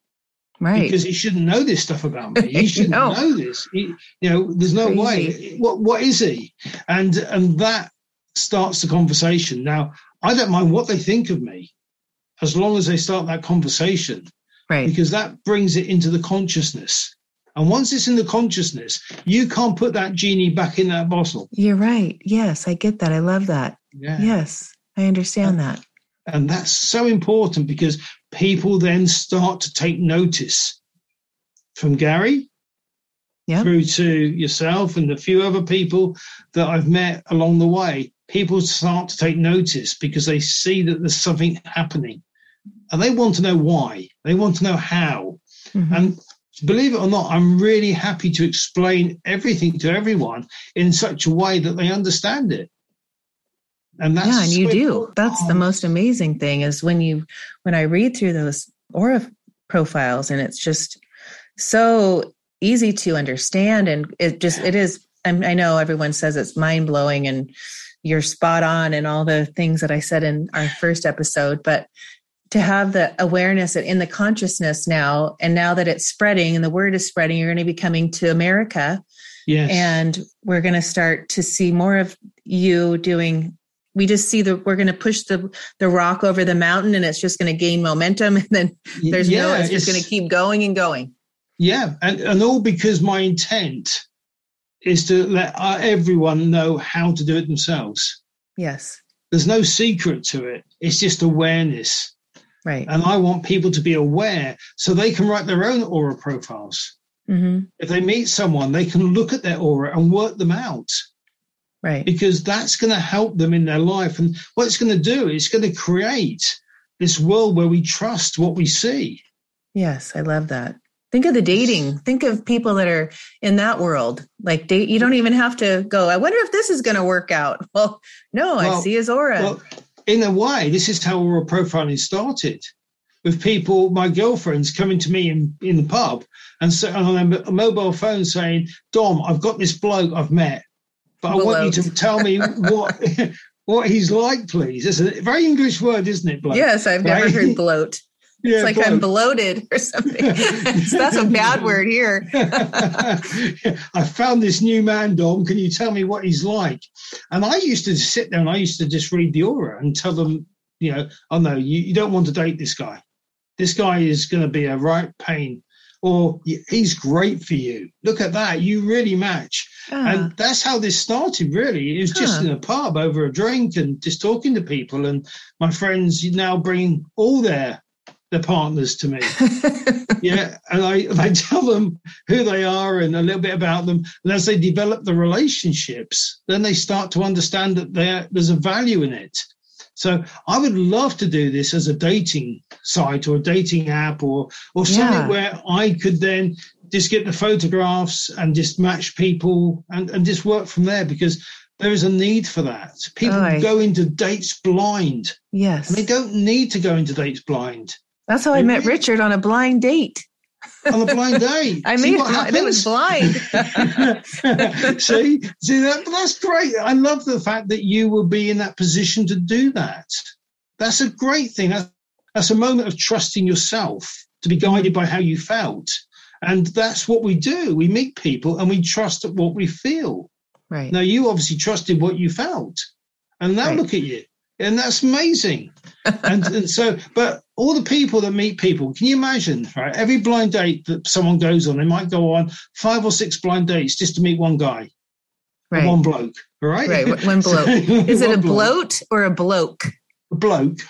Right. Because he shouldn't know this stuff about me. He shouldn't no. know this. He, you know, there's no Crazy. way. What what is he? And and that starts the conversation. Now, I don't mind what they think of me as long as they start that conversation. Right. Because that brings it into the consciousness. And once it's in the consciousness, you can't put that genie back in that bottle. You're right. Yes, I get that. I love that. Yeah. Yes, I understand and, that. And that's so important because people then start to take notice from Gary. yep. through to yourself and a few other people that I've met along the way, people start to take notice because they see that there's something happening and they want to know why. They want to know how. Mm-hmm. And believe it or not, I'm really happy to explain everything to everyone in such a way that they understand it. And that's yeah, and you do. That's the most amazing thing is when you when I read through those aura profiles and it's just so easy to understand and it just it is I know everyone says it's mind blowing and you're spot on and all the things that I said in our first episode, but to have the awareness and in the consciousness now, and now that it's spreading and the word is spreading, you're going to be coming to America. Yes. And we're going to start to see more of you doing we just see that we're going to push the the rock over the mountain and it's just going to gain momentum and then there's yeah, no it's just going to keep going and going. Yeah and, and all because my intent is to let uh, everyone know how to do it themselves. Yes. There's no secret to it. It's just awareness Right. And I want people to be aware so they can write their own aura profiles. Mm-hmm. If they meet someone, they can look at their aura and work them out. Right. Because that's going to help them in their life. And what it's going to do is going to create this world where we trust what we see. Yes, I love that. Think of the dating. Think of people that are in that world. Like date, you don't even have to go. I wonder if this is going to work out. Well, no, well, I see his aura. Well, in a way, this is how aura profiling started with people, my girlfriends coming to me in, in the pub and so, on a mobile phone saying, Dom, I've got this bloke I've met, but I want you to tell me what what he's like, please. It's a very English word, isn't it, bloke? Yes, I've right? never heard bloat. Yeah, it's like bloat. I'm bloated or something. so that's a bad word here. I found this new man, Dom. Can you tell me what he's like? And I used to sit there and I used to just read the aura and tell them, you know, oh no, you, you don't want to date this guy. This guy is going to be a right pain. Or he's great for you. Look at that. You really match. Uh, and that's how this started, really. It was just huh. in a pub over a drink and just talking to people. And my friends now bring all their their partners to me. yeah, and I, I tell them who they are and a little bit about them. And as they develop the relationships, then they start to understand that there's a value in it. So I would love to do this as a dating site or a dating app or or something yeah. where I could then just get the photographs and just match people and, and just work from there because there is a need for that. People oh, go into dates blind. Yes. And they don't need to go into dates blind. That's how I met Richard on a blind date. On a blind date. I mean, it was blind. see, see that that's great. I love the fact that you will be in that position to do that. That's a great thing. That's, that's a moment of trusting yourself to be guided by how you felt. And that's what we do. We meet people and we trust what we feel. Right. Now you obviously trusted what you felt. And now right. look at you. And that's amazing. and, and so, but all the people that meet people, can you imagine, right? Every blind date that someone goes on, they might go on five or six blind dates just to meet one guy. Right. One bloke, right? Right, one bloke. Is it a bloat or a bloke? A bloke. Oh,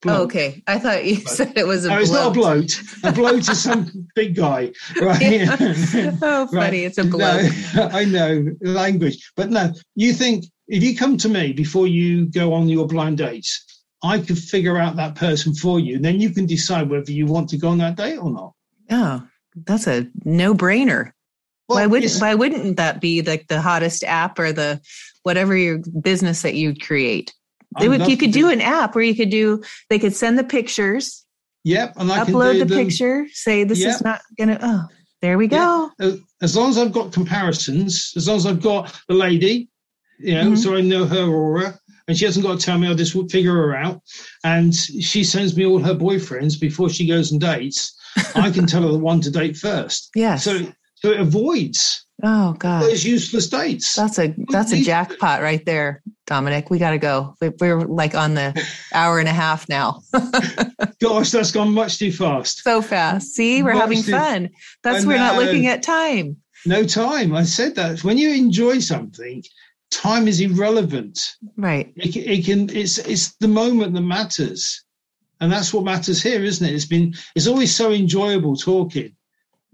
bloke. Oh, okay. I thought you said it was a no, bloat. it's not a bloat. A bloat is some big guy, right? Yeah. oh, funny. Right. It's a bloke. No, I know, language. But no, you think if you come to me before you go on your blind dates, I could figure out that person for you. And then you can decide whether you want to go on that date or not. Oh, that's a no brainer. Well, why wouldn't why wouldn't that be like the hottest app or the whatever your business that you'd create? They would you could do, do an app where you could do they could send the pictures. Yep, and I can upload the them. picture, say this yep. is not gonna oh there we go. Yep. As long as I've got comparisons, as long as I've got the lady, you know, mm-hmm. so I know her aura, and she hasn't got to tell me. I'll just figure her out. And she sends me all her boyfriends before she goes and dates. I can tell her the one to date first. Yeah. So so it avoids oh god those useless dates. That's a that's a jackpot right there, Dominic. We got to go. We're like on the hour and a half now. Gosh, that's gone much too fast. So fast. See, we're much having too, fun. That's we're not looking uh, at time. No time. I said that when you enjoy something, time is irrelevant. Right. It, it, can. It's it's the moment that matters, and that's what matters here, isn't it? It's been. It's always so enjoyable talking,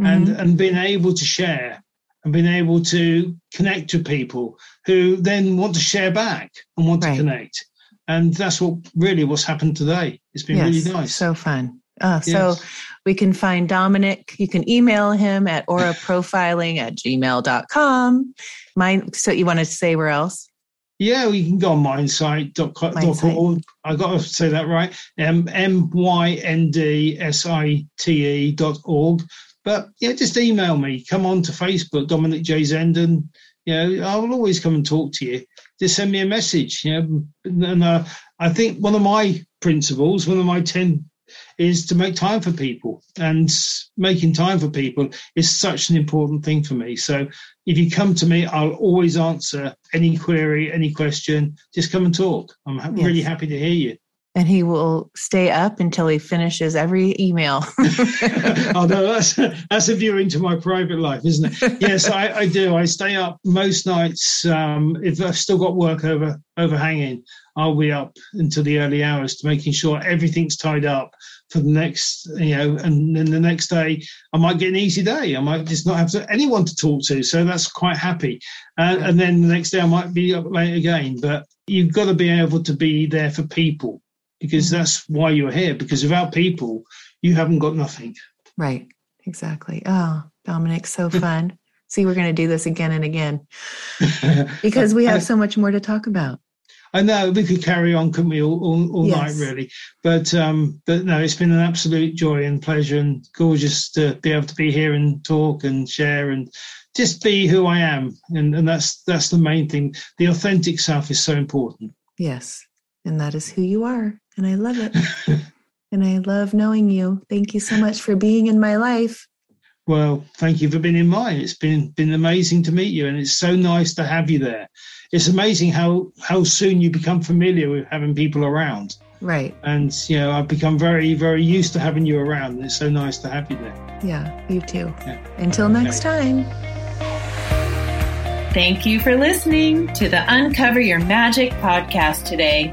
mm-hmm. and and being able to share and being able to connect with people who then want to share back and want right. to connect. And that's what really what's happened today. It's been yes, really nice. So fun. Uh, yes. So we can find Dominic. You can email him at auraprofiling at gmail.com. Mine, so you want to say where else? Yeah, we can go on myndsite.org. I got to say that right. Um, M-Y-N-D-S-I-T-E dot org. But yeah, just email me. Come on to Facebook, Dominic J. Zenden. You know, I will always come and talk to you. Just send me a message. You know, and uh, I think one of my principles, one of my 10 is to make time for people. And making time for people is such an important thing for me. So if you come to me i'll always answer any query any question. Just come and talk. I'm yes. really happy to hear you and he will stay up until he finishes every email. oh no, that's that's a view into my private life, isn't it? Yes, I, I do. I stay up most nights. Um, if I've still got work over overhanging, I'll be up until the early hours to making sure everything's tied up for the next, you know, and then the next day I might get an easy day. I might just not have to, anyone to talk to, so that's quite happy. Uh, and then the next day I might be up late again. But you've got to be able to be there for people because mm-hmm. that's why you're here. Because without people, you haven't got nothing. Right. Exactly. Oh, Dominic, so fun. See, we're going to do this again and again because we have so much more to talk about. I know we could carry on, couldn't we, all, all, all yes. night, really? But um, but no, it's been an absolute joy and pleasure and gorgeous to be able to be here and talk and share and just be who I am. And, and that's that's the main thing. The authentic self is so important. Yes, and that is who you are, and I love it. and I love knowing you. Thank you so much for being in my life. Well, thank you for being in mine. It's been been amazing to meet you, and it's so nice to have you there it's amazing how how soon you become familiar with having people around. Right. And you know, I've become very, very used to having you around. And it's so nice to have you there. Yeah, you too. Yeah. Until next time. Thank you for listening to the Uncover Your Magic podcast today.